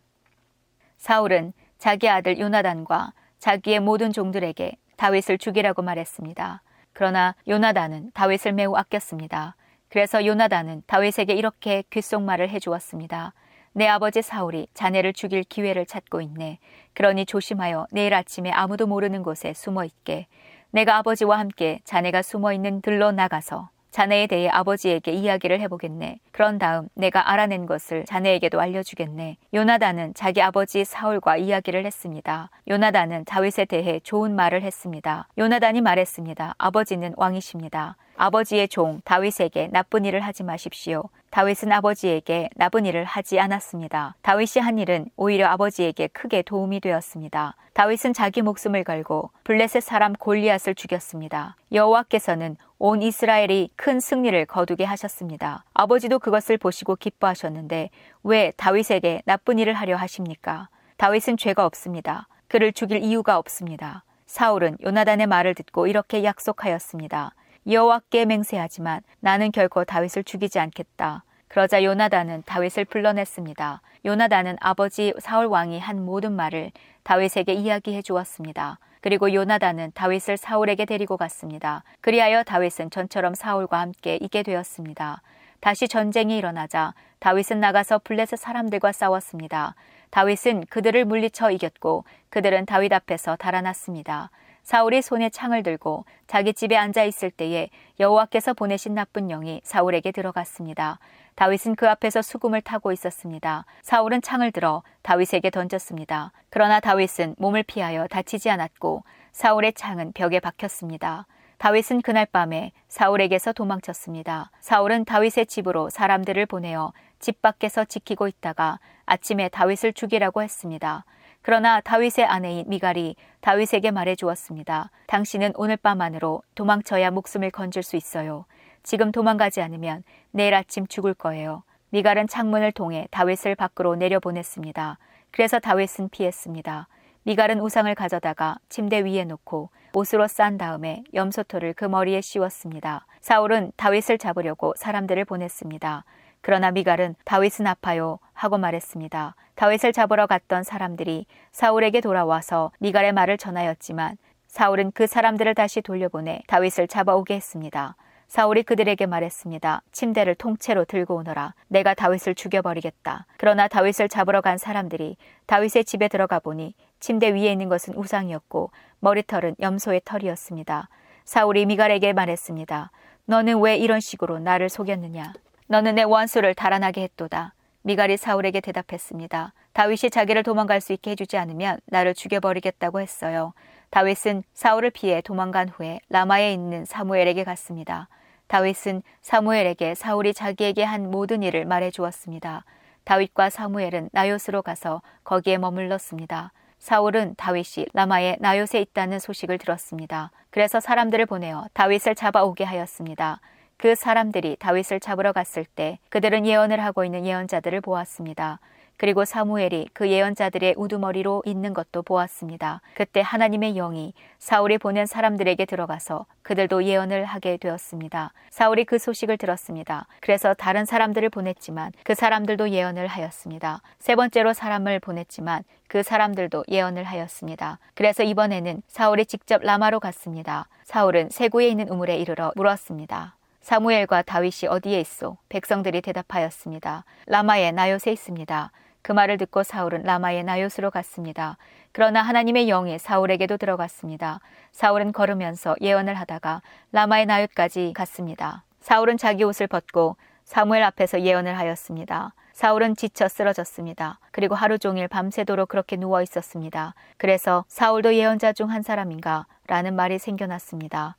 사울은 자기 아들 요나단과 자기의 모든 종들에게 다윗을 죽이라고 말했습니다. 그러나 요나단은 다윗을 매우 아꼈습니다. 그래서 요나단은 다윗에게 이렇게 귓속말을 해주었습니다. 내 아버지 사울이 자네를 죽일 기회를 찾고 있네. 그러니 조심하여 내일 아침에 아무도 모르는 곳에 숨어 있게. 내가 아버지와 함께 자네가 숨어 있는 들로 나가서 자네에 대해 아버지에게 이야기를 해보겠네. 그런 다음 내가 알아낸 것을 자네에게도 알려주겠네. 요나단은 자기 아버지 사울과 이야기를 했습니다. 요나단은 다윗에 대해 좋은 말을 했습니다. 요나단이 말했습니다. 아버지는 왕이십니다. 아버지의 종 다윗에게 나쁜 일을 하지 마십시오. 다윗은 아버지에게 나쁜 일을 하지 않았습니다. 다윗이 한 일은 오히려 아버지에게 크게 도움이 되었습니다. 다윗은 자기 목숨을 걸고 블레셋 사람 골리앗을 죽였습니다. 여호와께서는 온 이스라엘이 큰 승리를 거두게 하셨습니다. 아버지도 그것을 보시고 기뻐하셨는데 왜 다윗에게 나쁜 일을 하려 하십니까? 다윗은 죄가 없습니다. 그를 죽일 이유가 없습니다. 사울은 요나단의 말을 듣고 이렇게 약속하였습니다. 여호와께 맹세하지만 나는 결코 다윗을 죽이지 않겠다. 그러자 요나단은 다윗을 불러냈습니다. 요나단은 아버지 사울 왕이 한 모든 말을 다윗에게 이야기해 주었습니다. 그리고 요나단은 다윗을 사울에게 데리고 갔습니다. 그리하여 다윗은 전처럼 사울과 함께 있게 되었습니다. 다시 전쟁이 일어나자 다윗은 나가서 블레셋 사람들과 싸웠습니다. 다윗은 그들을 물리쳐 이겼고 그들은 다윗 앞에서 달아났습니다. 사울이 손에 창을 들고 자기 집에 앉아 있을 때에 여호와께서 보내신 나쁜 영이 사울에게 들어갔습니다. 다윗은 그 앞에서 수금을 타고 있었습니다. 사울은 창을 들어 다윗에게 던졌습니다. 그러나 다윗은 몸을 피하여 다치지 않았고 사울의 창은 벽에 박혔습니다. 다윗은 그날 밤에 사울에게서 도망쳤습니다. 사울은 다윗의 집으로 사람들을 보내어 집 밖에서 지키고 있다가 아침에 다윗을 죽이라고 했습니다. 그러나 다윗의 아내인 미갈이 다윗에게 말해 주었습니다. 당신은 오늘 밤 안으로 도망쳐야 목숨을 건질 수 있어요. 지금 도망가지 않으면 내일 아침 죽을 거예요. 미갈은 창문을 통해 다윗을 밖으로 내려보냈습니다. 그래서 다윗은 피했습니다. 미갈은 우상을 가져다가 침대 위에 놓고 옷으로 싼 다음에 염소토를 그 머리에 씌웠습니다. 사울은 다윗을 잡으려고 사람들을 보냈습니다. 그러나 미갈은 다윗은 아파요 하고 말했습니다. 다윗을 잡으러 갔던 사람들이 사울에게 돌아와서 미갈의 말을 전하였지만 사울은 그 사람들을 다시 돌려보내 다윗을 잡아오게 했습니다. 사울이 그들에게 말했습니다. 침대를 통째로 들고 오너라. 내가 다윗을 죽여버리겠다. 그러나 다윗을 잡으러 간 사람들이 다윗의 집에 들어가 보니 침대 위에 있는 것은 우상이었고 머리털은 염소의 털이었습니다. 사울이 미갈에게 말했습니다. 너는 왜 이런 식으로 나를 속였느냐? 너는 내 원수를 달아나게 했도다. 미갈이 사울에게 대답했습니다. 다윗이 자기를 도망갈 수 있게 해주지 않으면 나를 죽여버리겠다고 했어요. 다윗은 사울을 피해 도망간 후에 라마에 있는 사무엘에게 갔습니다. 다윗은 사무엘에게 사울이 자기에게 한 모든 일을 말해 주었습니다. 다윗과 사무엘은 나요스로 가서 거기에 머물렀습니다. 사울은 다윗이 라마에 나요스에 있다는 소식을 들었습니다. 그래서 사람들을 보내어 다윗을 잡아오게 하였습니다. 그 사람들이 다윗을 잡으러 갔을 때 그들은 예언을 하고 있는 예언자들을 보았습니다. 그리고 사무엘이 그 예언자들의 우두머리로 있는 것도 보았습니다. 그때 하나님의 영이 사울이 보낸 사람들에게 들어가서 그들도 예언을 하게 되었습니다. 사울이 그 소식을 들었습니다. 그래서 다른 사람들을 보냈지만 그 사람들도 예언을 하였습니다. 세 번째로 사람을 보냈지만 그 사람들도 예언을 하였습니다. 그래서 이번에는 사울이 직접 라마로 갔습니다. 사울은 세구에 있는 우물에 이르러 물었습니다. 사무엘과 다윗이 어디에 있소? 백성들이 대답하였습니다. 라마의 나요새 있습니다. 그 말을 듣고 사울은 라마의 나요스로 갔습니다. 그러나 하나님의 영이 사울에게도 들어갔습니다. 사울은 걸으면서 예언을 하다가 라마의 나요까지 갔습니다. 사울은 자기 옷을 벗고 사무엘 앞에서 예언을 하였습니다. 사울은 지쳐 쓰러졌습니다. 그리고 하루 종일 밤새도록 그렇게 누워 있었습니다. 그래서 사울도 예언자 중 한 사람인가? 라는 말이 생겨났습니다.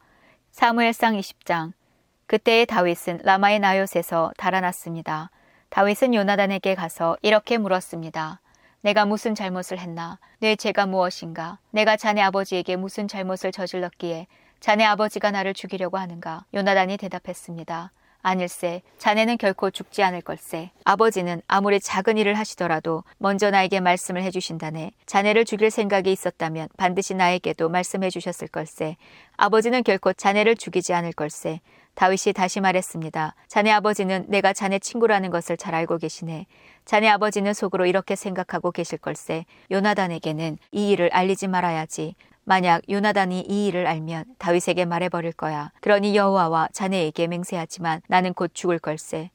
사무엘상 20장 그때의 다윗은 라마의 나요스에서 달아났습니다. 다윗은 요나단에게 가서 이렇게 물었습니다. 내가 무슨 잘못을 했나? 내 죄가 무엇인가? 내가 자네 아버지에게 무슨 잘못을 저질렀기에 자네 아버지가 나를 죽이려고 하는가? 요나단이 대답했습니다. 아닐세, 자네는 결코 죽지 않을 걸세. 아버지는 아무리 작은 일을 하시더라도 먼저 나에게 말씀을 해주신다네. 자네를 죽일 생각이 있었다면 반드시 나에게도 말씀해 주셨을 걸세. 아버지는 결코 자네를 죽이지 않을 걸세. 다윗이 다시 말했습니다. 자네 아버지는 내가 자네 친구라는 것을 잘 알고 계시네. 자네 아버지는 속으로 이렇게 생각하고 계실 걸세. 요나단에게는 이 일을 알리지 말아야지. 만약 요나단이 이 일을 알면 다윗에게 말해버릴 거야. 그러니 여호와와 자네에게 맹세하지만 나는 곧 죽을 걸세.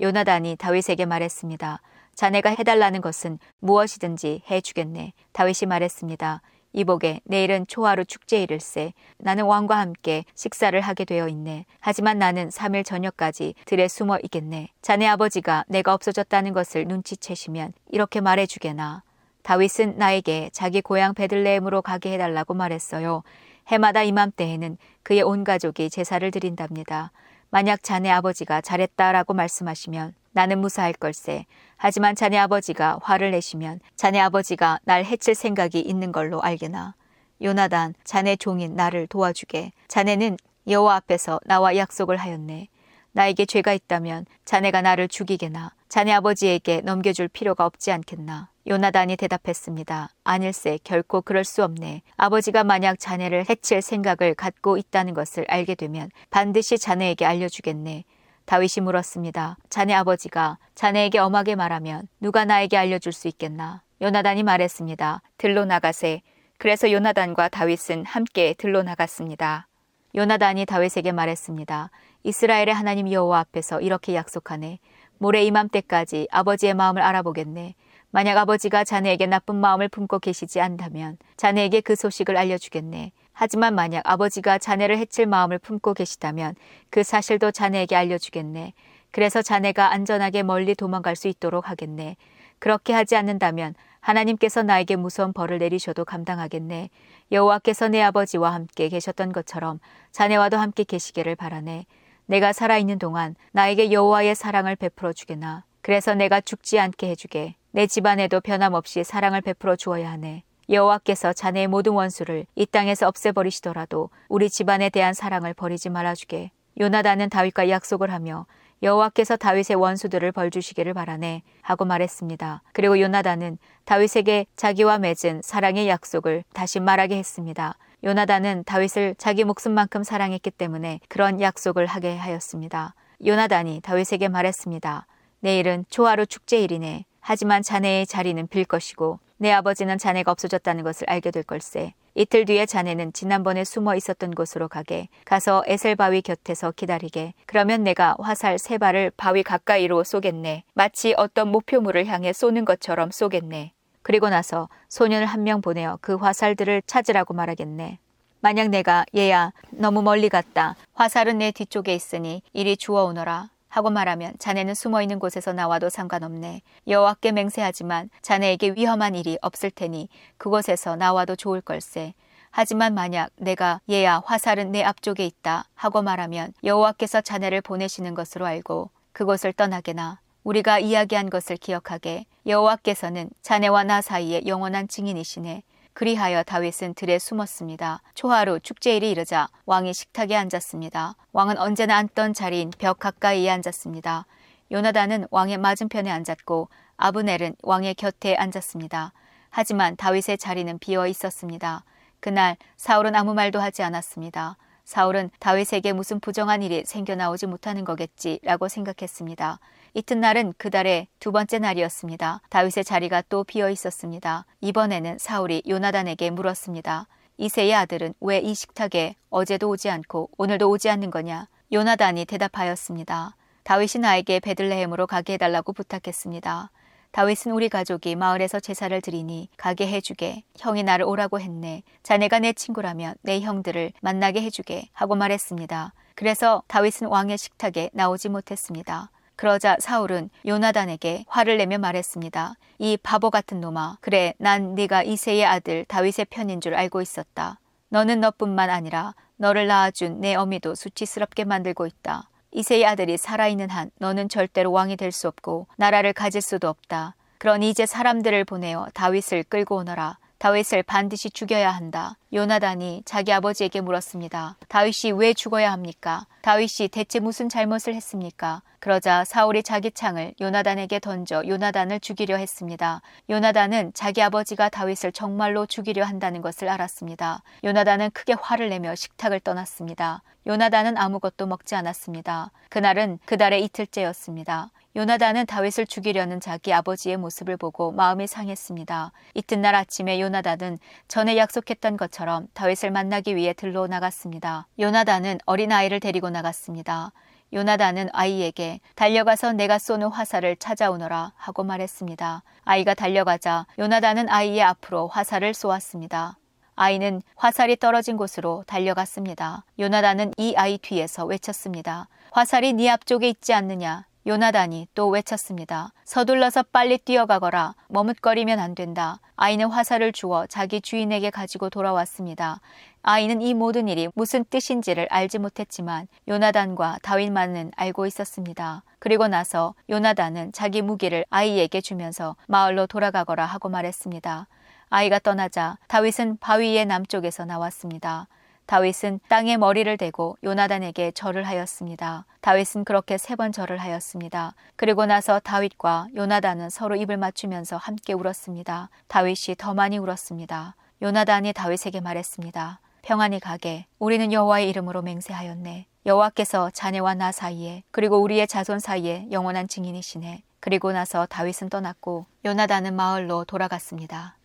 요나단이 다윗에게 말했습니다. 자네가 해달라는 것은 무엇이든지 해주겠네. 다윗이 말했습니다. 이복에 내일은 초하루 축제일일세. 나는 왕과 함께 식사를 하게 되어 있네. 하지만 나는 3일 저녁까지 들에 숨어 있겠네. 자네 아버지가 내가 없어졌다는 것을 눈치채시면 이렇게 말해주게나. 다윗은 나에게 자기 고향 베들레헴으로 가게 해달라고 말했어요. 해마다 이맘때에는 그의 온 가족이 제사를 드린답니다. 만약 자네 아버지가 잘했다라고 말씀하시면 나는 무사할 걸세. 하지만 자네 아버지가 화를 내시면 자네 아버지가 날 해칠 생각이 있는 걸로 알게나. 요나단, 자네 종인 나를 도와주게. 자네는 여호와 앞에서 나와 약속을 하였네. 나에게 죄가 있다면 자네가 나를 죽이게나 자네 아버지에게 넘겨줄 필요가 없지 않겠나. 요나단이 대답했습니다. 아닐세, 결코 그럴 수 없네. 아버지가 만약 자네를 해칠 생각을 갖고 있다는 것을 알게 되면 반드시 자네에게 알려주겠네. 다윗이 물었습니다. 자네 아버지가 자네에게 엄하게 말하면 누가 나에게 알려줄 수 있겠나? 요나단이 말했습니다. 들로 나가세. 그래서 요나단과 다윗은 함께 들로 나갔습니다. 요나단이 다윗에게 말했습니다. 이스라엘의 하나님 여호와 앞에서 이렇게 약속하네. 모레 이맘때까지 아버지의 마음을 알아보겠네. 만약 아버지가 자네에게 나쁜 마음을 품고 계시지 않다면 자네에게 그 소식을 알려주겠네. 하지만 만약 아버지가 자네를 해칠 마음을 품고 계시다면 그 사실도 자네에게 알려주겠네. 그래서 자네가 안전하게 멀리 도망갈 수 있도록 하겠네. 그렇게 하지 않는다면 하나님께서 나에게 무서운 벌을 내리셔도 감당하겠네. 여호와께서 내 아버지와 함께 계셨던 것처럼 자네와도 함께 계시기를 바라네. 내가 살아있는 동안 나에게 여호와의 사랑을 베풀어 주게나. 그래서 내가 죽지 않게 해주게. 내 집안에도 변함없이 사랑을 베풀어 주어야 하네. 여호와께서 자네의 모든 원수를 이 땅에서 없애버리시더라도 우리 집안에 대한 사랑을 버리지 말아주게. 요나단은 다윗과 약속을 하며 여호와께서 다윗의 원수들을 벌 주시기를 바라네 하고 말했습니다. 그리고 요나단은 다윗에게 자기와 맺은 사랑의 약속을 다시 말하게 했습니다. 요나단은 다윗을 자기 목숨만큼 사랑했기 때문에 그런 약속을 하게 하였습니다. 요나단이 다윗에게 말했습니다. 내일은 초하루 축제일이네. 하지만 자네의 자리는 빌 것이고 내 아버지는 자네가 없어졌다는 것을 알게 될 걸세. 이틀 뒤에 자네는 지난번에 숨어 있었던 곳으로 가게. 가서 에셀 바위 곁에서 기다리게. 그러면 내가 화살 세 발을 바위 가까이로 쏘겠네. 마치 어떤 목표물을 향해 쏘는 것처럼 쏘겠네. 그리고 나서 소년을 한 명 보내어 그 화살들을 찾으라고 말하겠네. 만약 내가 얘야 너무 멀리 갔다. 화살은 내 뒤쪽에 있으니 이리 주워 오너라. 하고 말하면 자네는 숨어 있는 곳에서 나와도 상관없네. 여호와께 맹세하지만 자네에게 위험한 일이 없을 테니 그곳에서 나와도 좋을 걸세. 하지만 만약 내가 얘야 화살은 내 앞쪽에 있다 하고 말하면 여호와께서 자네를 보내시는 것으로 알고 그곳을 떠나게나 우리가 이야기한 것을 기억하게 여호와께서는 자네와 나 사이에 영원한 증인이시네. 그리하여 다윗은 들에 숨었습니다. 초하루 축제일이 이르자 왕이 식탁에 앉았습니다. 왕은 언제나 앉던 자리인 벽 가까이에 앉았습니다. 요나단은 왕의 맞은편에 앉았고 아브넬은 왕의 곁에 앉았습니다. 하지만 다윗의 자리는 비어 있었습니다. 그날 사울은 아무 말도 하지 않았습니다. 사울은 다윗에게 무슨 부정한 일이 생겨나오지 못하는 거겠지라고 생각했습니다. 이튿날은 그 달의 두 번째 날이었습니다. 다윗의 자리가 또 비어 있었습니다. 이번에는 사울이 요나단에게 물었습니다. 이세의 아들은 왜 이 식탁에 어제도 오지 않고 오늘도 오지 않는 거냐? 요나단이 대답하였습니다. 다윗이 나에게 베들레헴으로 가게 해달라고 부탁했습니다. 다윗은 우리 가족이 마을에서 제사를 드리니 가게 해주게. 형이 나를 오라고 했네. 자네가 내 친구라면 내 형들을 만나게 해주게 하고 말했습니다. 그래서 다윗은 왕의 식탁에 나오지 못했습니다. 그러자 사울은 요나단에게 화를 내며 말했습니다. 이 바보 같은 놈아. 그래, 난 네가 이세의 아들 다윗의 편인 줄 알고 있었다. 너는 너뿐만 아니라 너를 낳아준 내 어미도 수치스럽게 만들고 있다. 이세의 아들이 살아있는 한 너는 절대로 왕이 될 수 없고 나라를 가질 수도 없다. 그러니 이제 사람들을 보내어 다윗을 끌고 오너라. 다윗을 반드시 죽여야 한다. 요나단이 자기 아버지에게 물었습니다. 다윗이 왜 죽어야 합니까? 다윗이 대체 무슨 잘못을 했습니까? 그러자 사울이 자기 창을 요나단에게 던져 요나단을 죽이려 했습니다. 요나단은 자기 아버지가 다윗을 정말로 죽이려 한다는 것을 알았습니다. 요나단은 크게 화를 내며 식탁을 떠났습니다. 요나단은 아무것도 먹지 않았습니다. 그날은 그달의 이틀째였습니다. 요나단은 다윗을 죽이려는 자기 아버지의 모습을 보고 마음이 상했습니다. 이튿날 아침에 요나단은 전에 약속했던 것처럼 다윗을 만나기 위해 들러 나갔습니다. 요나단은 어린 아이를 데리고 나갔습니다. 요나단은 아이에게 달려가서 내가 쏘는 화살을 찾아오너라 하고 말했습니다. 아이가 달려가자 요나단은 아이의 앞으로 화살을 쏘았습니다. 아이는 화살이 떨어진 곳으로 달려갔습니다. 요나단은 이 아이 뒤에서 외쳤습니다. 화살이 네 앞쪽에 있지 않느냐? 요나단이 또 외쳤습니다. 서둘러서 빨리 뛰어가거라. 머뭇거리면 안 된다. 아이는 화살을 주어 자기 주인에게 가지고 돌아왔습니다. 아이는 이 모든 일이 무슨 뜻인지를 알지 못했지만 요나단과 다윗만은 알고 있었습니다. 그리고 나서 요나단은 자기 무기를 아이에게 주면서 마을로 돌아가거라 하고 말했습니다. 아이가 떠나자 다윗은 바위의 남쪽에서 나왔습니다. 다윗은 땅에 머리를 대고 요나단에게 절을 하였습니다. 다윗은 그렇게 세 번 절을 하였습니다. 그리고 나서 다윗과 요나단은 서로 입을 맞추면서 함께 울었습니다. 다윗이 더 많이 울었습니다. 요나단이 다윗에게 말했습니다. 평안히 가게. 우리는 여호와의 이름으로 맹세하였네. 여호와께서 자네와 나 사이에 그리고 우리의 자손 사이에 영원한 증인이시네. 그리고 나서 다윗은 떠났고 요나단은 마을로 돌아갔습니다.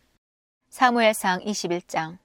사무엘상 21장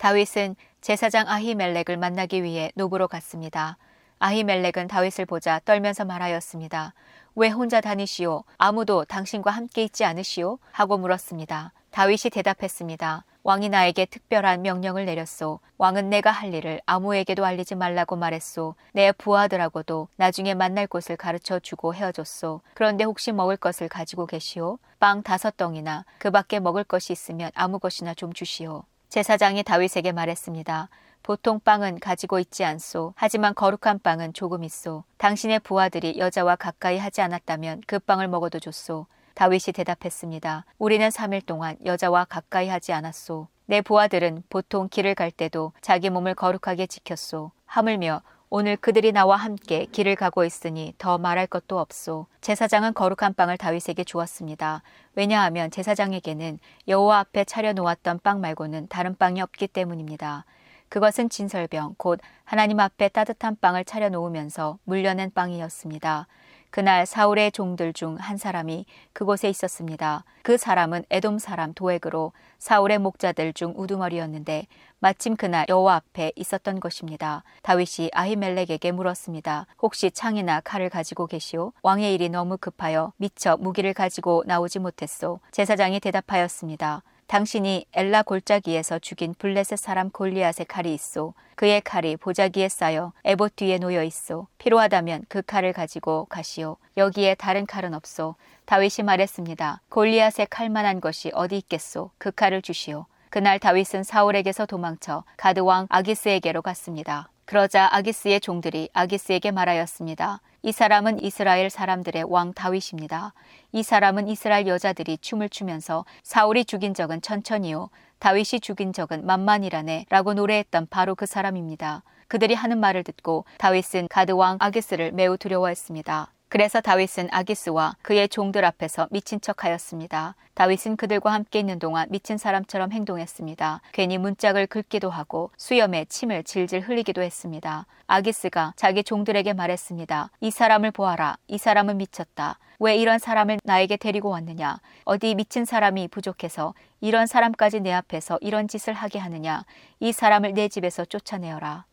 다윗은 제사장 아히멜렉을 만나기 위해 노브로 갔습니다. 아히멜렉은 다윗을 보자 떨면서 말하였습니다. 왜 혼자 다니시오? 아무도 당신과 함께 있지 않으시오? 하고 물었습니다. 다윗이 대답했습니다. 왕이 나에게 특별한 명령을 내렸소. 왕은 내가 할 일을 아무에게도 알리지 말라고 말했소. 내 부하들하고도 나중에 만날 곳을 가르쳐 주고 헤어졌소. 그런데 혹시 먹을 것을 가지고 계시오? 빵 다섯 덩이나 그 밖에 먹을 것이 있으면 아무 것이나 좀 주시오. 제사장이 다윗에게 말했습니다. 보통 빵은 가지고 있지 않소. 하지만 거룩한 빵은 조금 있소. 당신의 부하들이 여자와 가까이 하지 않았다면 그 빵을 먹어도 좋소. 다윗이 대답했습니다. 우리는 3일 동안 여자와 가까이 하지 않았소. 내 부하들은 보통 길을 갈 때도 자기 몸을 거룩하게 지켰소. 하물며 오늘 그들이 나와 함께 길을 가고 있으니 더 말할 것도 없소. 제사장은 거룩한 빵을 다윗에게 주었습니다. 왜냐하면 제사장에게는 여호와 앞에 차려 놓았던 빵 말고는 다른 빵이 없기 때문입니다. 그것은 진설병 곧 하나님 앞에 따뜻한 빵을 차려 놓으면서 물려낸 빵이었습니다. 그날 사울의 종들 중 한 사람이 그곳에 있었습니다. 그 사람은 에돔 사람 도액으로 사울의 목자들 중 우두머리였는데 마침 그날 여호와 앞에 있었던 것입니다. 다윗이 아히멜렉에게 물었습니다. 혹시 창이나 칼을 가지고 계시오? 왕의 일이 너무 급하여 미처 무기를 가지고 나오지 못했소. 제사장이 대답하였습니다. 당신이 엘라 골짜기에서 죽인 블레셋 사람 골리앗의 칼이 있소. 그의 칼이 보자기에 쌓여 에봇 뒤에 놓여 있소. 필요하다면 그 칼을 가지고 가시오. 여기에 다른 칼은 없소. 다윗이 말했습니다. 골리앗의 칼만한 것이 어디 있겠소. 그 칼을 주시오. 그날 다윗은 사울에게서 도망쳐 가드 왕 아기스에게로 갔습니다. 그러자 아기스의 종들이 아기스에게 말하였습니다. 이 사람은 이스라엘 사람들의 왕 다윗입니다. 이 사람은 이스라엘 여자들이 춤을 추면서 사울이 죽인 적은 천천히요. 다윗이 죽인 적은 만만이라네 라고 노래했던 바로 그 사람입니다. 그들이 하는 말을 듣고 다윗은 가드 왕 아기스를 매우 두려워했습니다. 그래서 다윗은 아기스와 그의 종들 앞에서 미친 척 하였습니다. 다윗은 그들과 함께 있는 동안 미친 사람처럼 행동했습니다. 괜히 문짝을 긁기도 하고 수염에 침을 질질 흘리기도 했습니다. 아기스가 자기 종들에게 말했습니다. 이 사람을 보아라. 이 사람은 미쳤다. 왜 이런 사람을 나에게 데리고 왔느냐? 어디 미친 사람이 부족해서 이런 사람까지 내 앞에서 이런 짓을 하게 하느냐? 이 사람을 내 집에서 쫓아내어라.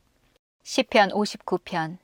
시편 59편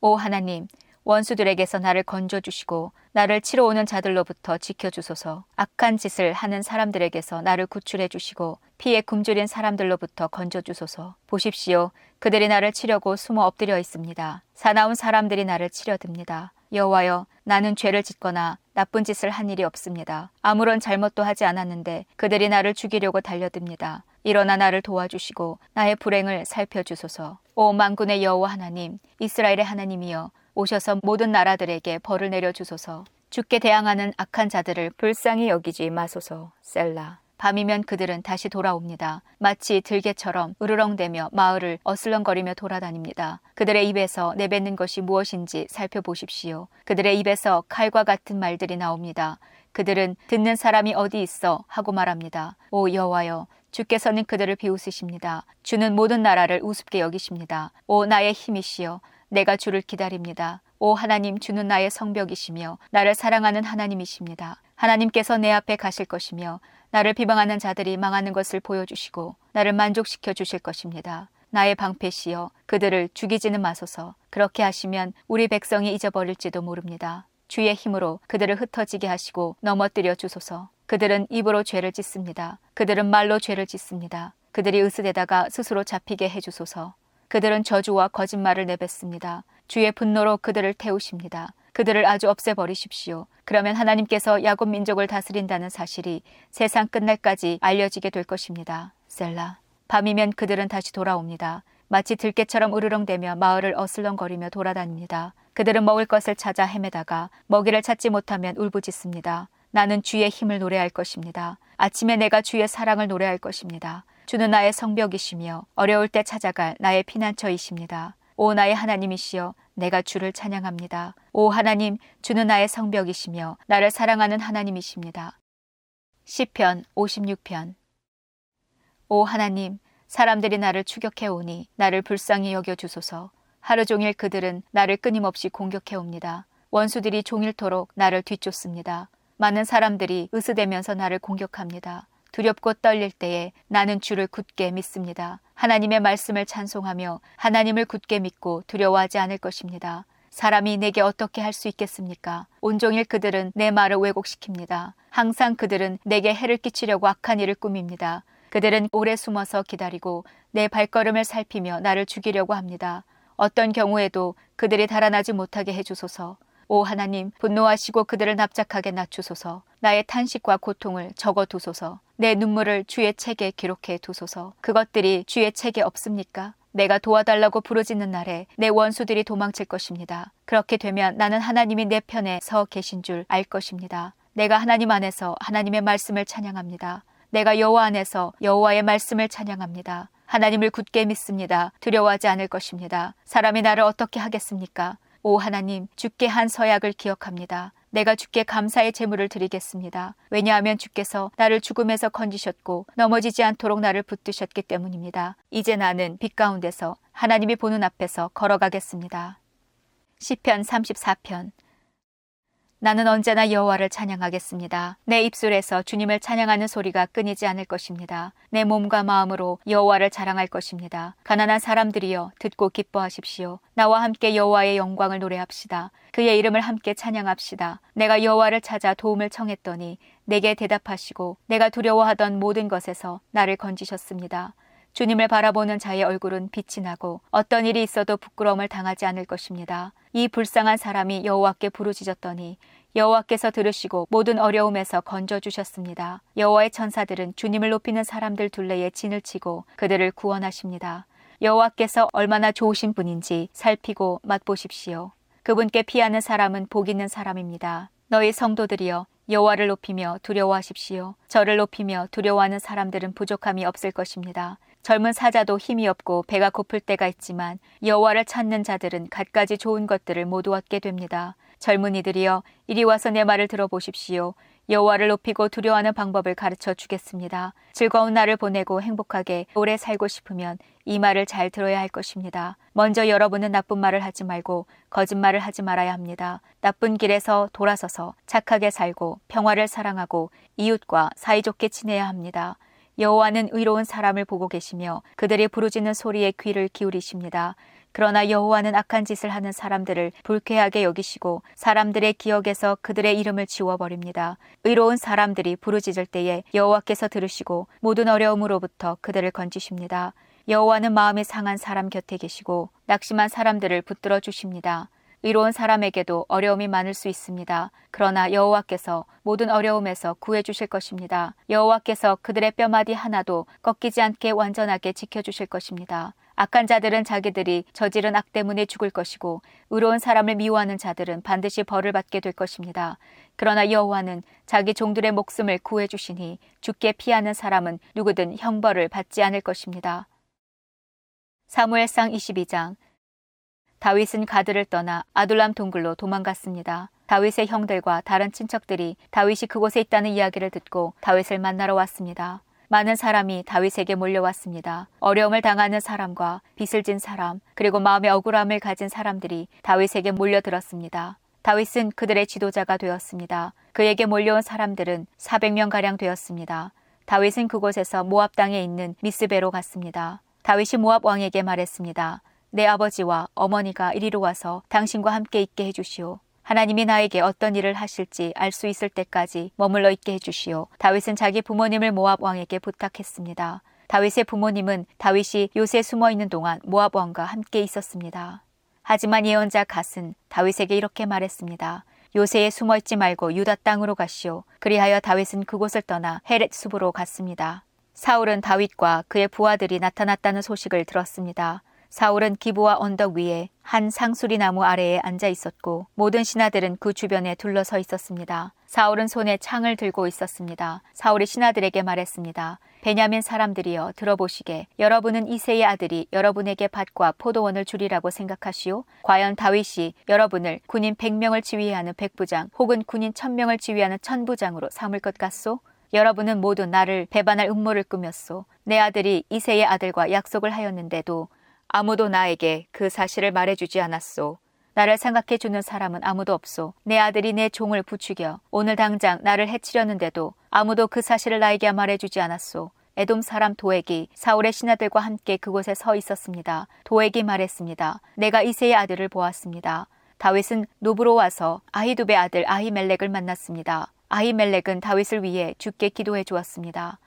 오 하나님 원수들에게서 나를 건져주시고 나를 치러 오는 자들로부터 지켜주소서. 악한 짓을 하는 사람들에게서 나를 구출해 주시고 피에 굶주린 사람들로부터 건져주소서. 보십시오. 그들이 나를 치려고 숨어 엎드려 있습니다. 사나운 사람들이 나를 치려듭니다. 여호와여 나는 죄를 짓거나 나쁜 짓을 한 일이 없습니다. 아무런 잘못도 하지 않았는데 그들이 나를 죽이려고 달려듭니다. 일어나 나를 도와주시고 나의 불행을 살펴주소서. 오 만군의 여호와 하나님 이스라엘의 하나님이여 오셔서 모든 나라들에게 벌을 내려 주소서. 죽게 대항하는 악한 자들을 불쌍히 여기지 마소서. 셀라. 밤이면 그들은 다시 돌아옵니다. 마치 들개처럼 으르렁대며 마을을 어슬렁거리며 돌아다닙니다. 그들의 입에서 내뱉는 것이 무엇인지 살펴보십시오. 그들의 입에서 칼과 같은 말들이 나옵니다. 그들은 듣는 사람이 어디 있어 하고 말합니다. 오 여호와여 주께서는 그들을 비웃으십니다. 주는 모든 나라를 우습게 여기십니다. 오 나의 힘이시여 내가 주를 기다립니다. 오 하나님 주는 나의 성벽이시며 나를 사랑하는 하나님이십니다. 하나님께서 내 앞에 가실 것이며 나를 비방하는 자들이 망하는 것을 보여주시고 나를 만족시켜 주실 것입니다. 나의 방패시여 그들을 죽이지는 마소서. 그렇게 하시면 우리 백성이 잊어버릴지도 모릅니다. 주의 힘으로 그들을 흩어지게 하시고 넘어뜨려 주소서. 그들은 입으로 죄를 짓습니다. 그들은 말로 죄를 짓습니다. 그들이 으스대다가 스스로 잡히게 해주소서. 그들은 저주와 거짓말을 내뱉습니다. 주의 분노로 그들을 태우십니다. 그들을 아주 없애버리십시오. 그러면 하나님께서 야곱 민족을 다스린다는 사실이 세상 끝날까지 알려지게 될 것입니다. 셀라. 밤이면 그들은 다시 돌아옵니다. 마치 들깨처럼 으르렁대며 마을을 어슬렁거리며 돌아다닙니다. 그들은 먹을 것을 찾아 헤매다가 먹이를 찾지 못하면 울부짖습니다. 나는 주의 힘을 노래할 것입니다. 아침에 내가 주의 사랑을 노래할 것입니다. 주는 나의 성벽이시며 어려울 때 찾아갈 나의 피난처이십니다. 오 나의 하나님이시여 내가 주를 찬양합니다. 오 하나님 주는 나의 성벽이시며 나를 사랑하는 하나님이십니다. 시편 56편 오 하나님 사람들이 나를 추격해 오니 나를 불쌍히 여겨 주소서. 하루 종일 그들은 나를 끊임없이 공격해 옵니다. 원수들이 종일토록 나를 뒤쫓습니다. 많은 사람들이 으스대면서 나를 공격합니다. 두렵고 떨릴 때에 나는 주를 굳게 믿습니다. 하나님의 말씀을 찬송하며 하나님을 굳게 믿고 두려워하지 않을 것입니다. 사람이 내게 어떻게 할 수 있겠습니까? 온종일 그들은 내 말을 왜곡시킵니다. 항상 그들은 내게 해를 끼치려고 악한 일을 꾸밉니다. 그들은 오래 숨어서 기다리고 내 발걸음을 살피며 나를 죽이려고 합니다. 어떤 경우에도 그들이 달아나지 못하게 해주소서. 오 하나님, 분노하시고 그들을 납작하게 낮추소서. 나의 탄식과 고통을 적어 두소서. 내 눈물을 주의 책에 기록해 두소서. 그것들이 주의 책에 없습니까? 내가 도와달라고 부르짖는 날에 내 원수들이 도망칠 것입니다. 그렇게 되면 나는 하나님이 내 편에 서 계신 줄 알 것입니다. 내가 하나님 안에서 하나님의 말씀을 찬양합니다. 내가 여호와 안에서 여호와의 말씀을 찬양합니다. 하나님을 굳게 믿습니다. 두려워하지 않을 것입니다. 사람이 나를 어떻게 하겠습니까? 오 하나님, 주께 한 서약을 기억합니다. 내가 주께 감사의 제물을 드리겠습니다. 왜냐하면 주께서 나를 죽음에서 건지셨고 넘어지지 않도록 나를 붙드셨기 때문입니다. 이제 나는 빛 가운데서 하나님이 보는 앞에서 걸어가겠습니다. 시편 34편 나는 언제나 여호와를 찬양하겠습니다. 내 입술에서 주님을 찬양하는 소리가 끊이지 않을 것입니다. 내 몸과 마음으로 여호와를 자랑할 것입니다. 가난한 사람들이여 듣고 기뻐하십시오. 나와 함께 여호와의 영광을 노래합시다. 그의 이름을 함께 찬양합시다. 내가 여호와를 찾아 도움을 청했더니 내게 대답하시고 내가 두려워하던 모든 것에서 나를 건지셨습니다. 주님을 바라보는 자의 얼굴은 빛이 나고 어떤 일이 있어도 부끄러움을 당하지 않을 것입니다. 이 불쌍한 사람이 여호와께 부르짖었더니 여호와께서 들으시고 모든 어려움에서 건져 주셨습니다. 여호와의 천사들은 주님을 높이는 사람들 둘레에 진을 치고 그들을 구원하십니다. 여호와께서 얼마나 좋으신 분인지 살피고 맛보십시오. 그분께 피하는 사람은 복 있는 사람입니다. 너희 성도들이여 여호와를 높이며 두려워하십시오. 저를 높이며 두려워하는 사람들은 부족함이 없을 것입니다. 젊은 사자도 힘이 없고 배가 고플 때가 있지만 여호와를 찾는 자들은 갖가지 좋은 것들을 모두 얻게 됩니다. 젊은이들이여 이리 와서 내 말을 들어보십시오. 여호와를 높이고 두려워하는 방법을 가르쳐 주겠습니다. 즐거운 날을 보내고 행복하게 오래 살고 싶으면 이 말을 잘 들어야 할 것입니다. 먼저 여러분은 나쁜 말을 하지 말고 거짓말을 하지 말아야 합니다. 나쁜 길에서 돌아서서 착하게 살고 평화를 사랑하고 이웃과 사이좋게 지내야 합니다. 여호와는 의로운 사람을 보고 계시며 그들이 부르짖는 소리에 귀를 기울이십니다. 그러나 여호와는 악한 짓을 하는 사람들을 불쾌하게 여기시고 사람들의 기억에서 그들의 이름을 지워버립니다. 의로운 사람들이 부르짖을 때에 여호와께서 들으시고 모든 어려움으로부터 그들을 건지십니다. 여호와는 마음이 상한 사람 곁에 계시고 낙심한 사람들을 붙들어 주십니다. 의로운 사람에게도 어려움이 많을 수 있습니다. 그러나 여호와께서 모든 어려움에서 구해 주실 것입니다. 여호와께서 그들의 뼈마디 하나도 꺾이지 않게 완전하게 지켜 주실 것입니다. 악한 자들은 자기들이 저지른 악 때문에 죽을 것이고 의로운 사람을 미워하는 자들은 반드시 벌을 받게 될 것입니다. 그러나 여호와는 자기 종들의 목숨을 구해 주시니 죽게 피하는 사람은 누구든 형벌을 받지 않을 것입니다. 사무엘상 22장 다윗은 가드를 떠나 아둘람 동굴로 도망갔습니다. 다윗의 형들과 다른 친척들이 다윗이 그곳에 있다는 이야기를 듣고 다윗을 만나러 왔습니다. 많은 사람이 다윗에게 몰려왔습니다. 어려움을 당하는 사람과 빚을 진 사람, 그리고 마음의 억울함을 가진 사람들이 다윗에게 몰려들었습니다. 다윗은 그들의 지도자가 되었습니다. 그에게 몰려온 사람들은 400명 가량 되었습니다. 다윗은 그곳에서 모압 땅에 있는 미스베로 갔습니다. 다윗이 모압 왕에게 말했습니다. 내 아버지와 어머니가 이리로 와서 당신과 함께 있게 해주시오. 하나님이 나에게 어떤 일을 하실지 알 수 있을 때까지 머물러 있게 해주시오. 다윗은 자기 부모님을 모압 왕에게 부탁했습니다. 다윗의 부모님은 다윗이 요새 숨어 있는 동안 모압 왕과 함께 있었습니다. 하지만 예언자 갓은 다윗에게 이렇게 말했습니다. 요새에 숨어 있지 말고 유다 땅으로 가시오. 그리하여 다윗은 그곳을 떠나 헤렛 숲으로 갔습니다. 사울은 다윗과 그의 부하들이 나타났다는 소식을 들었습니다. 사울은 기부와 언덕 위에 한 상수리 나무 아래에 앉아 있었고 모든 신하들은 그 주변에 둘러서 있었습니다. 사울은 손에 창을 들고 있었습니다. 사울이 신하들에게 말했습니다. 베냐민 사람들이여 들어보시게 여러분은 이세의 아들이 여러분에게 밭과 포도원을 주리라고 생각하시오? 과연 다윗이 여러분을 군인 100명을 지휘하는 백부장 혹은 군인 1000명을 지휘하는 천부장으로 삼을 것 같소? 여러분은 모두 나를 배반할 음모를 꾸몄소. 내 아들이 이세의 아들과 약속을 하였는데도 아무도 나에게 그 사실을 말해주지 않았소. 나를 생각해 주는 사람은 아무도 없소. 내 아들이 내 종을 부추겨 오늘 당장 나를 해치려는데도 아무도 그 사실을 나에게 말해주지 않았소. 에돔 사람 도액이 사울의 신하들과 함께 그곳에 서 있었습니다. 도액이 말했습니다. 내가 이세의 아들을 보았습니다. 다윗은 노브로 와서 아히두베 아들 아히멜렉을 만났습니다. 아히멜렉은 다윗을 위해 죽게 기도해 주었습니다.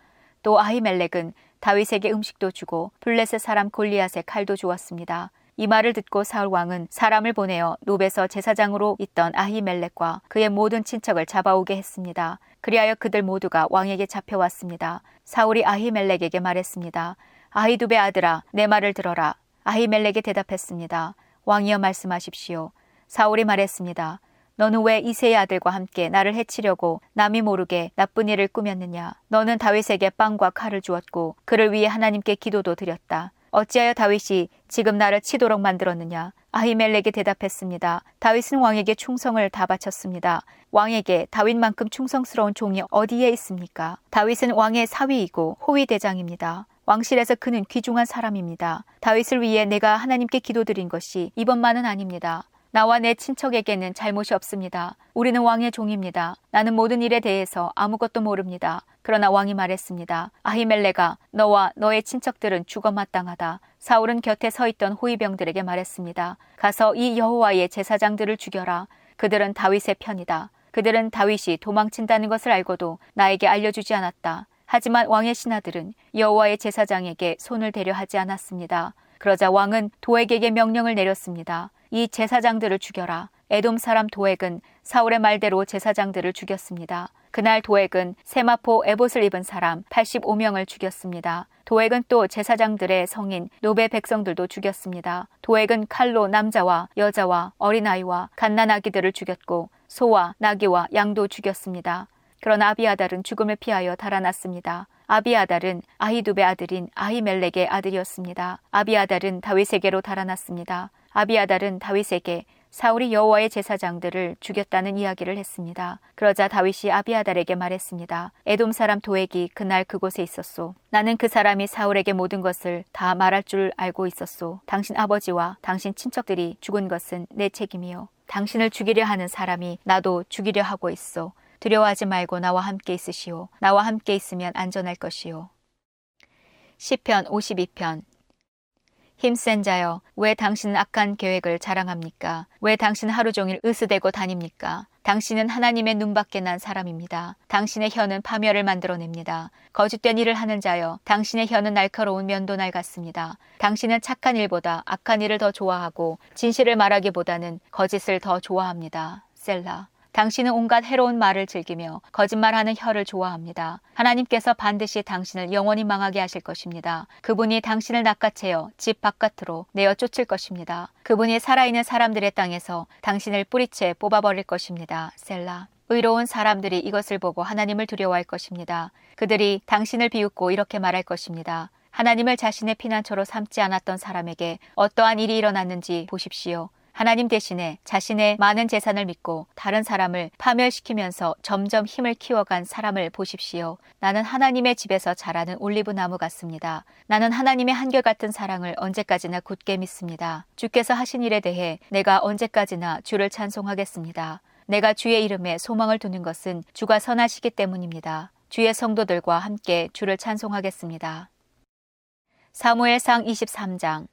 또 아히멜렉은 다윗에게 음식도 주고 블레셋 사람 골리앗의 칼도 주었습니다. 이 말을 듣고 사울 왕은 사람을 보내어 노베서 제사장으로 있던 아히멜렉과 그의 모든 친척을 잡아오게 했습니다. 그리하여 그들 모두가 왕에게 잡혀왔습니다. 사울이 아히멜렉에게 말했습니다. 아히두베 아들아, 내 말을 들어라. 아히멜렉이 대답했습니다. 왕이여 말씀하십시오. 사울이 말했습니다. 너는 왜 이세의 아들과 함께 나를 해치려고 남이 모르게 나쁜 일을 꾸몄느냐? 너는 다윗에게 빵과 칼을 주었고 그를 위해 하나님께 기도도 드렸다. 어찌하여 다윗이 지금 나를 치도록 만들었느냐? 아히멜렉이 대답했습니다. 다윗은 왕에게 충성을 다 바쳤습니다. 왕에게 다윗만큼 충성스러운 종이 어디에 있습니까? 다윗은 왕의 사위이고 호위 대장입니다. 왕실에서 그는 귀중한 사람입니다. 다윗을 위해 내가 하나님께 기도드린 것이 이번만은 아닙니다. 나와 내 친척에게는 잘못이 없습니다. 우리는 왕의 종입니다. 나는 모든 일에 대해서 아무것도 모릅니다. 그러나 왕이 말했습니다. 아히멜레가 너와 너의 친척들은 죽어 마땅하다. 사울은 곁에 서 있던 호위병들에게 말했습니다. 가서 이 여호와의 제사장들을 죽여라. 그들은 다윗의 편이다. 그들은 다윗이 도망친다는 것을 알고도 나에게 알려주지 않았다. 하지만 왕의 신하들은 여호와의 제사장에게 손을 대려 하지 않았습니다. 그러자 왕은 도액에게 명령을 내렸습니다. 이 제사장들을 죽여라. 에돔 사람 도액은 사울의 말대로 제사장들을 죽였습니다. 그날 도액은 세마포 에봇을 입은 사람 85명을 죽였습니다. 도액은 또 제사장들의 성인 노베 백성들도 죽였습니다. 도액은 칼로 남자와 여자와 어린아이와 갓난아기들을 죽였고 소와 나귀와 양도 죽였습니다. 그러나 아비아달은 죽음을 피하여 달아났습니다. 아비아달은 아히두베 아들인 아히멜렉의 아들이었습니다. 아비아달은 다윗에게로 달아났습니다. 아비아달은 다윗에게 사울이 여호와의 제사장들을 죽였다는 이야기를 했습니다. 그러자 다윗이 아비아달에게 말했습니다. 에돔 사람 도액이 그날 그곳에 있었소. 나는 그 사람이 사울에게 모든 것을 다 말할 줄 알고 있었소. 당신 아버지와 당신 친척들이 죽은 것은 내 책임이요. 당신을 죽이려 하는 사람이 나도 죽이려 하고 있어. 두려워하지 말고 나와 함께 있으시오. 나와 함께 있으면 안전할 것이오. 시편 52편 힘센 자여, 왜 당신은 악한 계획을 자랑합니까? 왜 당신 하루 종일 으스대고 다닙니까? 당신은 하나님의 눈밖에 난 사람입니다. 당신의 혀는 파멸을 만들어냅니다. 거짓된 일을 하는 자여, 당신의 혀는 날카로운 면도날 같습니다. 당신은 착한 일보다 악한 일을 더 좋아하고 진실을 말하기보다는 거짓을 더 좋아합니다. 셀라. 당신은 온갖 해로운 말을 즐기며 거짓말하는 혀를 좋아합니다. 하나님께서 반드시 당신을 영원히 망하게 하실 것입니다. 그분이 당신을 낚아채어 집 바깥으로 내어 쫓을 것입니다. 그분이 살아있는 사람들의 땅에서 당신을 뿌리채 뽑아버릴 것입니다. 셀라. 의로운 사람들이 이것을 보고 하나님을 두려워할 것입니다. 그들이 당신을 비웃고 이렇게 말할 것입니다. 하나님을 자신의 피난처로 삼지 않았던 사람에게 어떠한 일이 일어났는지 보십시오. 하나님 대신에 자신의 많은 재산을 믿고 다른 사람을 파멸시키면서 점점 힘을 키워간 사람을 보십시오. 나는 하나님의 집에서 자라는 올리브 나무 같습니다. 나는 하나님의 한결같은 사랑을 언제까지나 굳게 믿습니다. 주께서 하신 일에 대해 내가 언제까지나 주를 찬송하겠습니다. 내가 주의 이름에 소망을 두는 것은 주가 선하시기 때문입니다. 주의 성도들과 함께 주를 찬송하겠습니다. 사무엘상 23장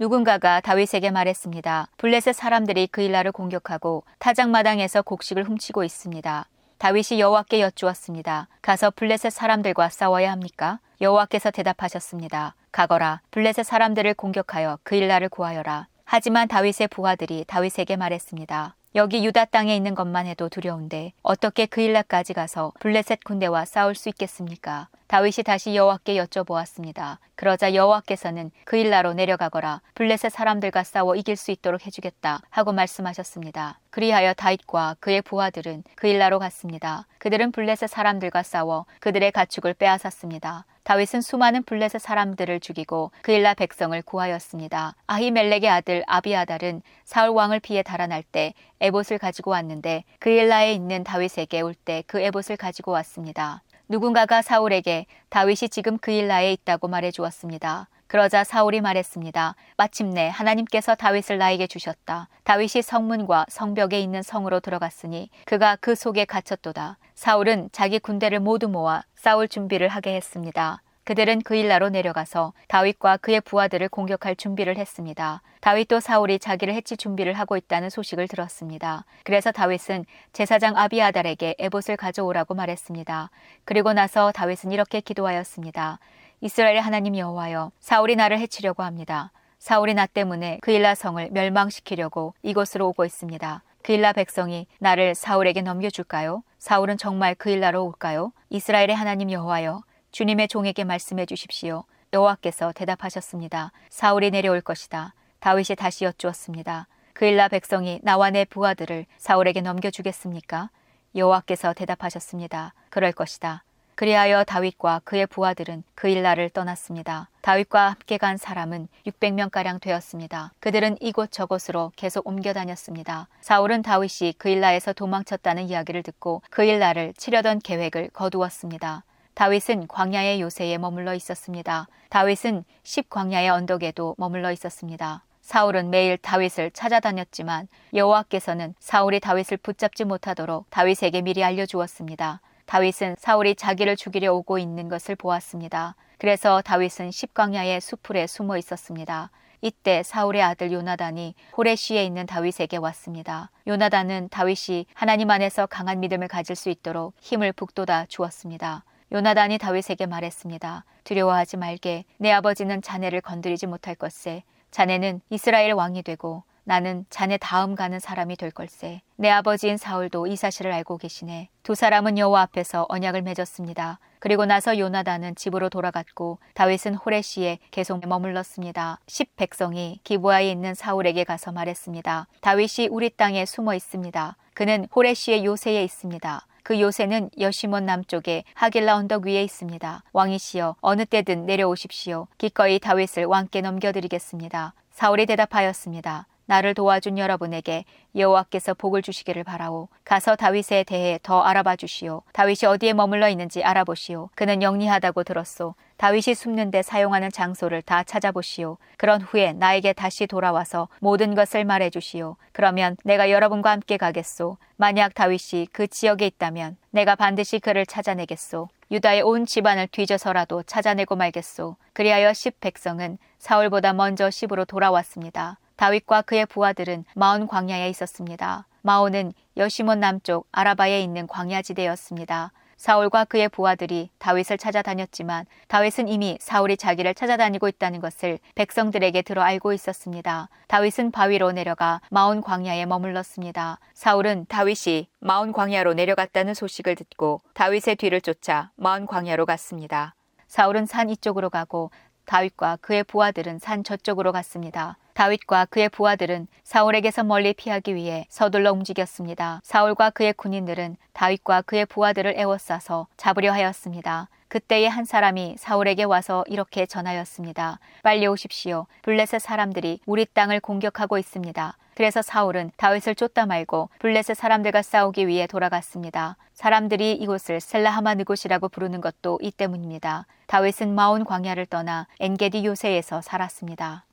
누군가가 다윗에게 말했습니다. 블레셋 사람들이 그 일라를 공격하고 타작마당에서 곡식을 훔치고 있습니다. 다윗이 여호와께 여쭈었습니다. 가서 블레셋 사람들과 싸워야 합니까? 여호와께서 대답하셨습니다. 가거라. 블레셋 사람들을 공격하여 그 일라를 구하여라. 하지만 다윗의 부하들이 다윗에게 말했습니다. 여기 유다 땅에 있는 것만 해도 두려운데 어떻게 그 일라까지 가서 블레셋 군대와 싸울 수 있겠습니까? 다윗이 다시 여호와께 여쭤보았습니다. 그러자 여호와께서는 그 일라로 내려가거라 블레셋 사람들과 싸워 이길 수 있도록 해주겠다 하고 말씀하셨습니다. 그리하여 다윗과 그의 부하들은 그 일라로 갔습니다. 그들은 블레셋 사람들과 싸워 그들의 가축을 빼앗았습니다. 다윗은 수많은 블레셋 사람들을 죽이고 그일라 백성을 구하였습니다. 아히멜렉의 아들 아비아달은 사울 왕을 피해 달아날 때 에봇을 가지고 왔는데 그일라에 있는 다윗에게 올 때 그 에봇을 가지고 왔습니다. 누군가가 사울에게 다윗이 지금 그일라에 있다고 말해 주었습니다. 그러자 사울이 말했습니다. 마침내 하나님께서 다윗을 나에게 주셨다. 다윗이 성문과 성벽에 있는 성으로 들어갔으니 그가 그 속에 갇혔도다. 사울은 자기 군대를 모두 모아 싸울 준비를 하게 했습니다. 그들은 그 일라로 내려가서 다윗과 그의 부하들을 공격할 준비를 했습니다. 다윗도 사울이 자기를 해칠 준비를 하고 있다는 소식을 들었습니다. 그래서 다윗은 제사장 아비아달에게 에봇을 가져오라고 말했습니다. 그리고 나서 다윗은 이렇게 기도하였습니다. 이스라엘 하나님 여호와여 사울이 나를 해치려고 합니다. 사울이 나 때문에 그일라 성을 멸망시키려고 이곳으로 오고 있습니다. 그일라 백성이 나를 사울에게 넘겨줄까요? 사울은 정말 그일라로 올까요? 이스라엘의 하나님 여호와여 주님의 종에게 말씀해 주십시오. 여호와께서 대답하셨습니다. 사울이 내려올 것이다. 다윗이 다시 여쭈었습니다. 그일라 백성이 나와 내 부하들을 사울에게 넘겨주겠습니까? 여호와께서 대답하셨습니다. 그럴 것이다. 그리하여 다윗과 그의 부하들은 그 일라를 떠났습니다. 다윗과 함께 간 사람은 600명가량 되었습니다. 그들은 이곳 저곳으로 계속 옮겨 다녔습니다. 사울은 다윗이 그 일라에서 도망쳤다는 이야기를 듣고 그 일라를 치려던 계획을 거두었습니다. 다윗은 광야의 요새에 머물러 있었습니다. 다윗은 십 광야의 언덕에도 머물러 있었습니다. 사울은 매일 다윗을 찾아다녔지만 여호와께서는 사울이 다윗을 붙잡지 못하도록 다윗에게 미리 알려주었습니다. 다윗은 사울이 자기를 죽이려 오고 있는 것을 보았습니다. 그래서 다윗은 십광야의 수풀에 숨어 있었습니다. 이때 사울의 아들 요나단이 호레시에 있는 다윗에게 왔습니다. 요나단은 다윗이 하나님 안에서 강한 믿음을 가질 수 있도록 힘을 북돋아 주었습니다. 요나단이 다윗에게 말했습니다. 두려워하지 말게. 내 아버지는 자네를 건드리지 못할 것세. 자네는 이스라엘 왕이 되고 나는 자네 다음 가는 사람이 될 걸세. 내 아버지인 사울도 이 사실을 알고 계시네. 두 사람은 여호와 앞에서 언약을 맺었습니다. 그리고 나서 요나단은 집으로 돌아갔고 다윗은 호레시에 계속 머물렀습니다. 십 백성이 기부하에 있는 사울에게 가서 말했습니다. 다윗이 우리 땅에 숨어 있습니다. 그는 호레시의 요새에 있습니다. 그 요새는 여시몬 남쪽에 하길라 언덕 위에 있습니다. 왕이시여 어느 때든 내려오십시오. 기꺼이 다윗을 왕께 넘겨드리겠습니다. 사울이 대답하였습니다. 나를 도와준 여러분에게 여호와께서 복을 주시기를 바라오. 가서 다윗에 대해 더 알아봐 주시오. 다윗이 어디에 머물러 있는지 알아보시오. 그는 영리하다고 들었소. 다윗이 숨는 데 사용하는 장소를 다 찾아보시오. 그런 후에 나에게 다시 돌아와서 모든 것을 말해 주시오. 그러면 내가 여러분과 함께 가겠소. 만약 다윗이 그 지역에 있다면 내가 반드시 그를 찾아내겠소. 유다의 온 집안을 뒤져서라도 찾아내고 말겠소. 그리하여 십 백성은 사울보다 먼저 십으로 돌아왔습니다. 다윗과 그의 부하들은 마온 광야에 있었습니다. 마온은 여시몬 남쪽 아라바에 있는 광야지대였습니다. 사울과 그의 부하들이 다윗을 찾아다녔지만 다윗은 이미 사울이 자기를 찾아다니고 있다는 것을 백성들에게 들어 알고 있었습니다. 다윗은 바위로 내려가 마온 광야에 머물렀습니다. 사울은 다윗이 마온 광야로 내려갔다는 소식을 듣고 다윗의 뒤를 쫓아 마온 광야로 갔습니다. 사울은 산 이쪽으로 가고 다윗과 그의 부하들은 산 저쪽으로 갔습니다. 다윗과 그의 부하들은 사울에게서 멀리 피하기 위해 서둘러 움직였습니다. 사울과 그의 군인들은 다윗과 그의 부하들을 에워싸서 잡으려 하였습니다. 그때에 한 사람이 사울에게 와서 이렇게 전하였습니다. 빨리 오십시오. 블레셋 사람들이 우리 땅을 공격하고 있습니다. 그래서 사울은 다윗을 쫓다 말고 블레셋 사람들과 싸우기 위해 돌아갔습니다. 사람들이 이곳을 셀라하마 느곳이라고 부르는 것도 이 때문입니다. 다윗은 마온 광야를 떠나 엔게디 요새에서 살았습니다.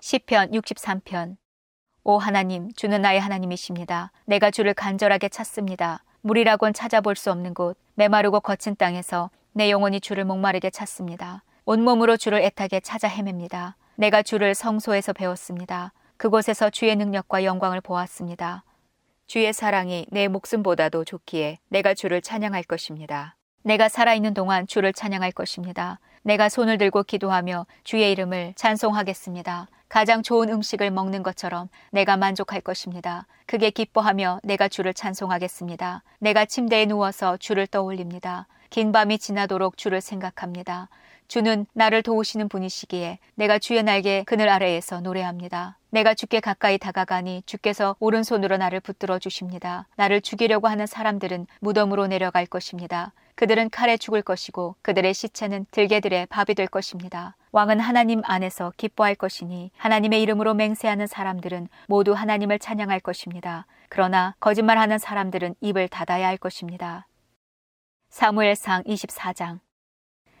시편 63편 오 하나님 주는 나의 하나님이십니다. 내가 주를 간절하게 찾습니다. 물이라곤 찾아볼 수 없는 곳 메마르고 거친 땅에서 내 영혼이 주를 목마르게 찾습니다. 온몸으로 주를 애타게 찾아 헤맵니다. 내가 주를 성소에서 배웠습니다. 그곳에서 주의 능력과 영광을 보았습니다. 주의 사랑이 내 목숨보다도 좋기에 내가 주를 찬양할 것입니다. 내가 살아있는 동안 주를 찬양할 것입니다. 내가 손을 들고 기도하며 주의 이름을 찬송하겠습니다. 가장 좋은 음식을 먹는 것처럼 내가 만족할 것입니다. 그게 기뻐하며 내가 주를 찬송하겠습니다. 내가 침대에 누워서 주를 떠올립니다. 긴 밤이 지나도록 주를 생각합니다. 주는 나를 도우시는 분이시기에 내가 주의 날개 그늘 아래에서 노래합니다. 내가 주께 가까이 다가가니 주께서 오른손으로 나를 붙들어 주십니다. 나를 죽이려고 하는 사람들은 무덤으로 내려갈 것입니다. 그들은 칼에 죽을 것이고 그들의 시체는 들개들의 밥이 될 것입니다. 왕은 하나님 안에서 기뻐할 것이니 하나님의 이름으로 맹세하는 사람들은 모두 하나님을 찬양할 것입니다. 그러나 거짓말하는 사람들은 입을 닫아야 할 것입니다. 사무엘상 24장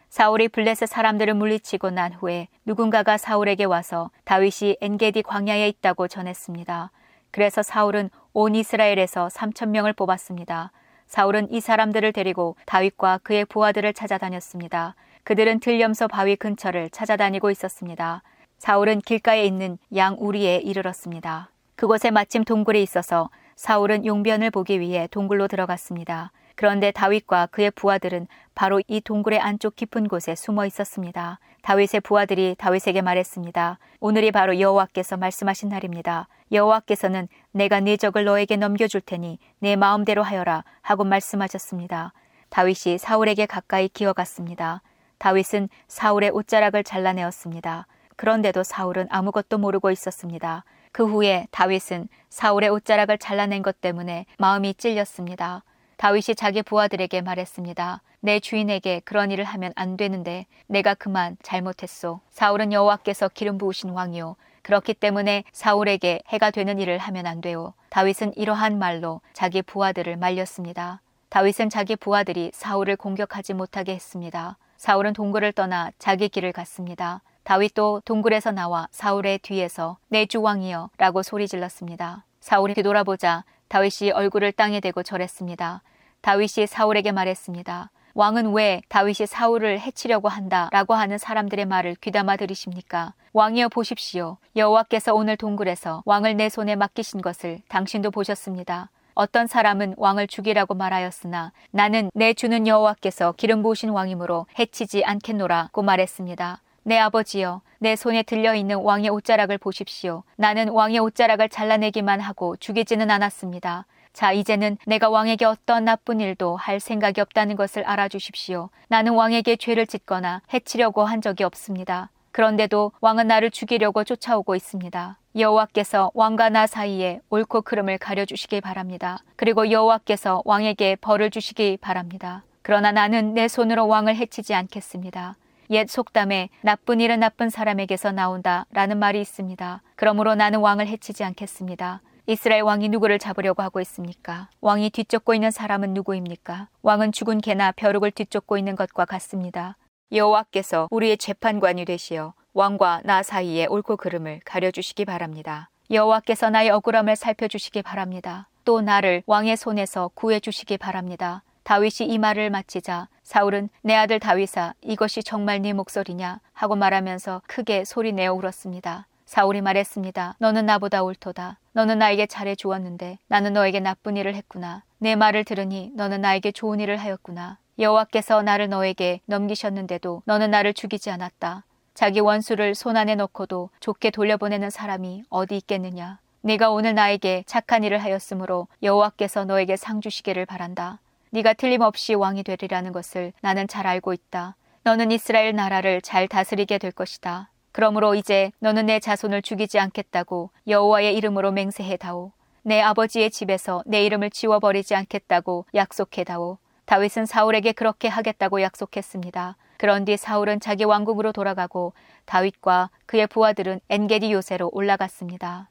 사울이 블레셋 사람들을 물리치고 난 후에 누군가가 사울에게 와서 다윗이 엔게디 광야에 있다고 전했습니다. 그래서 사울은 온 이스라엘에서 3천 명을 뽑았습니다. 사울은 이 사람들을 데리고 다윗과 그의 부하들을 찾아다녔습니다. 그들은 들염소 바위 근처를 찾아다니고 있었습니다. 사울은 길가에 있는 양 우리에 이르렀습니다. 그곳에 마침 동굴이 있어서 사울은 용변을 보기 위해 동굴로 들어갔습니다. 그런데 다윗과 그의 부하들은 바로 이 동굴의 안쪽 깊은 곳에 숨어 있었습니다. 다윗의 부하들이 다윗에게 말했습니다. 오늘이 바로 여호와께서 말씀하신 날입니다. 여호와께서는 내가 네 적을 너에게 넘겨줄 테니 내 마음대로 하여라 하고 말씀하셨습니다. 다윗이 사울에게 가까이 기어갔습니다. 다윗은 사울의 옷자락을 잘라내었습니다. 그런데도 사울은 아무것도 모르고 있었습니다. 그 후에 다윗은 사울의 옷자락을 잘라낸 것 때문에 마음이 찔렸습니다. 다윗이 자기 부하들에게 말했습니다. 내 주인에게 그런 일을 하면 안 되는데 내가 그만 잘못했소. 사울은 여호와께서 기름 부으신 왕이요. 그렇기 때문에 사울에게 해가 되는 일을 하면 안 돼요. 다윗은 이러한 말로 자기 부하들을 말렸습니다. 다윗은 자기 부하들이 사울을 공격하지 못하게 했습니다. 사울은 동굴을 떠나 자기 길을 갔습니다. 다윗도 동굴에서 나와 사울의 뒤에서 내 주 왕이여 라고 소리 질렀습니다. 사울이 뒤돌아보자 다윗이 얼굴을 땅에 대고 절했습니다. 다윗이 사울에게 말했습니다. 왕은 왜 다윗이 사울을 해치려고 한다라고 하는 사람들의 말을 귀담아 들으십니까? 왕이여 보십시오. 여호와께서 오늘 동굴에서 왕을 내 손에 맡기신 것을 당신도 보셨습니다. 어떤 사람은 왕을 죽이라고 말하였으나 나는 내 주는 여호와께서 기름 부으신 왕이므로 해치지 않겠노라고 말했습니다. 내 아버지여, 내 손에 들려 있는 왕의 옷자락을 보십시오. 나는 왕의 옷자락을 잘라내기만 하고 죽이지는 않았습니다. 자, 이제는 내가 왕에게 어떤 나쁜 일도 할 생각이 없다는 것을 알아주십시오. 나는 왕에게 죄를 짓거나 해치려고 한 적이 없습니다. 그런데도 왕은 나를 죽이려고 쫓아오고 있습니다. 여호와께서 왕과 나 사이에 옳고 그름을 가려주시기 바랍니다. 그리고 여호와께서 왕에게 벌을 주시기 바랍니다. 그러나 나는 내 손으로 왕을 해치지 않겠습니다. 옛 속담에 나쁜 일은 나쁜 사람에게서 나온다 라는 말이 있습니다. 그러므로 나는 왕을 해치지 않겠습니다. 이스라엘 왕이 누구를 잡으려고 하고 있습니까? 왕이 뒤쫓고 있는 사람은 누구입니까? 왕은 죽은 개나 벼룩을 뒤쫓고 있는 것과 같습니다. 여호와께서 우리의 재판관이 되시어 왕과 나 사이에 옳고 그름을 가려주시기 바랍니다. 여호와께서 나의 억울함을 살펴주시기 바랍니다. 또 나를 왕의 손에서 구해주시기 바랍니다. 다윗이 이 말을 마치자 사울은 내 아들 다윗아 이것이 정말 네 목소리냐 하고 말하면서 크게 소리내어 울었습니다. 사울이 말했습니다. 너는 나보다 옳도다. 너는 나에게 잘해 주었는데 나는 너에게 나쁜 일을 했구나. 내 말을 들으니 너는 나에게 좋은 일을 하였구나. 여호와께서 나를 너에게 넘기셨는데도 너는 나를 죽이지 않았다. 자기 원수를 손안에 넣고도 좋게 돌려보내는 사람이 어디 있겠느냐. 네가 오늘 나에게 착한 일을 하였으므로 여호와께서 너에게 상 주시기를 바란다. 네가 틀림없이 왕이 되리라는 것을 나는 잘 알고 있다. 너는 이스라엘 나라를 잘 다스리게 될 것이다. 그러므로 이제 너는 내 자손을 죽이지 않겠다고 여호와의 이름으로 맹세해다오. 내 아버지의 집에서 내 이름을 지워버리지 않겠다고 약속해다오. 다윗은 사울에게 그렇게 하겠다고 약속했습니다. 그런 뒤 사울은 자기 왕궁으로 돌아가고 다윗과 그의 부하들은 엔게디 요새로 올라갔습니다.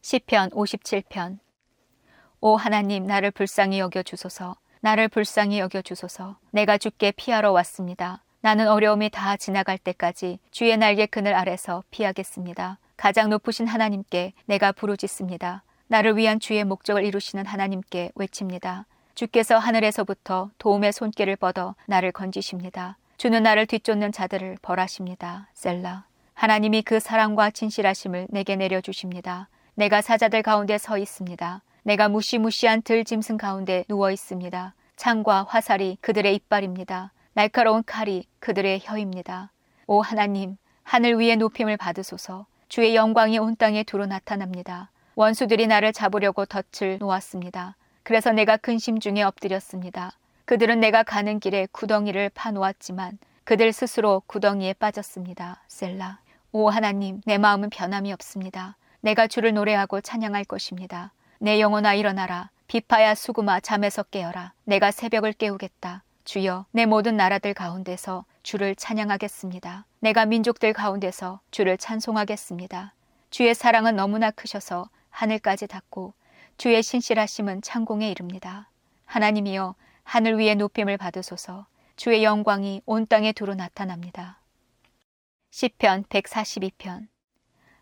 시편 57편 오 하나님 나를 불쌍히 여겨 주소서 나를 불쌍히 여겨 주소서 내가 주께 피하러 왔습니다. 나는 어려움이 다 지나갈 때까지 주의 날개 그늘 아래서 피하겠습니다. 가장 높으신 하나님께 내가 부르짖습니다. 나를 위한 주의 목적을 이루시는 하나님께 외칩니다. 주께서 하늘에서부터 도움의 손길을 뻗어 나를 건지십니다. 주는 나를 뒤쫓는 자들을 벌하십니다. 셀라. 하나님이 그 사랑과 진실하심을 내게 내려주십니다. 내가 사자들 가운데 서 있습니다. 내가 무시무시한 들짐승 가운데 누워 있습니다. 창과 화살이 그들의 이빨입니다. 날카로운 칼이 그들의 혀입니다. 오 하나님, 하늘 위에 높임을 받으소서. 주의 영광이 온 땅에 두루 나타납니다. 원수들이 나를 잡으려고 덫을 놓았습니다. 그래서 내가 근심 중에 엎드렸습니다. 그들은 내가 가는 길에 구덩이를 파놓았지만 그들 스스로 구덩이에 빠졌습니다. 셀라. 오 하나님, 내 마음은 변함이 없습니다. 내가 주를 노래하고 찬양할 것입니다. 내 영혼아 일어나라. 비파야 수구마 잠에서 깨어라. 내가 새벽을 깨우겠다. 주여, 내 모든 나라들 가운데서 주를 찬양하겠습니다. 내가 민족들 가운데서 주를 찬송하겠습니다. 주의 사랑은 너무나 크셔서 하늘까지 닿고 주의 신실하심은 창공에 이릅니다. 하나님이여 하늘 위에 높임을 받으소서 주의 영광이 온 땅에 두루 나타납니다. 시편 142편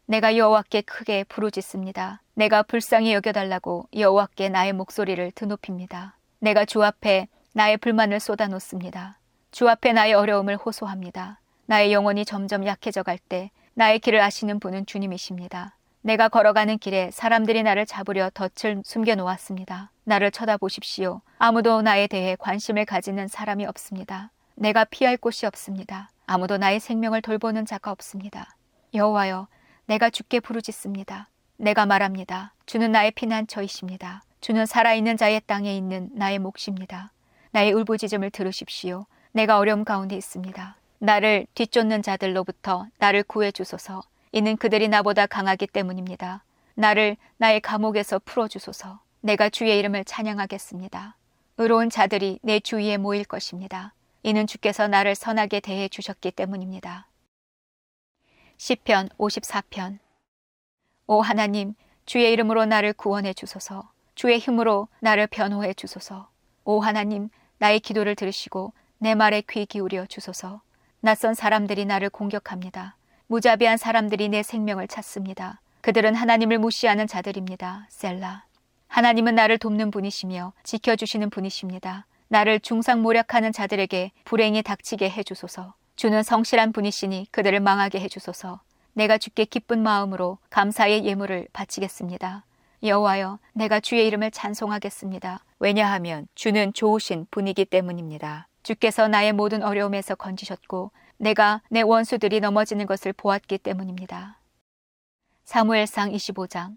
내가 여호와께 크게 부르짖습니다. 내가 불쌍히 여겨달라고 여호와께 나의 목소리를 드높입니다. 내가 주 앞에 나의 불만을 쏟아놓습니다. 주 앞에 나의 어려움을 호소합니다. 나의 영혼이 점점 약해져 갈 때 나의 길을 아시는 분은 주님이십니다. 내가 걸어가는 길에 사람들이 나를 잡으려 덫을 숨겨 놓았습니다. 나를 쳐다보십시오. 아무도 나에 대해 관심을 가지는 사람이 없습니다. 내가 피할 곳이 없습니다. 아무도 나의 생명을 돌보는 자가 없습니다. 여호와여, 내가 주께 부르짖습니다. 내가 말합니다. 주는 나의 피난처이십니다. 주는 살아있는 자의 땅에 있는 나의 몫입니다. 나의 울부짖음을 들으십시오. 내가 어려움 가운데 있습니다. 나를 뒤쫓는 자들로부터 나를 구해 주소서. 이는 그들이 나보다 강하기 때문입니다. 나를 나의 감옥에서 풀어 주소서. 내가 주의 이름을 찬양하겠습니다. 의로운 자들이 내 주위에 모일 것입니다. 이는 주께서 나를 선하게 대해 주셨기 때문입니다. 시편 54편 오 하나님 주의 이름으로 나를 구원해 주소서 주의 힘으로 나를 변호해 주소서 오 하나님 나의 기도를 들으시고 내 말에 귀 기울여 주소서 낯선 사람들이 나를 공격합니다 무자비한 사람들이 내 생명을 찾습니다. 그들은 하나님을 무시하는 자들입니다. 셀라. 하나님은 나를 돕는 분이시며 지켜주시는 분이십니다. 나를 중상모략하는 자들에게 불행이 닥치게 해주소서. 주는 성실한 분이시니 그들을 망하게 해주소서. 내가 주께 기쁜 마음으로 감사의 예물을 바치겠습니다. 여호와여, 내가 주의 이름을 찬송하겠습니다. 왜냐하면 주는 좋으신 분이기 때문입니다. 주께서 나의 모든 어려움에서 건지셨고 내가 내 원수들이 넘어지는 것을 보았기 때문입니다. 사무엘상 25장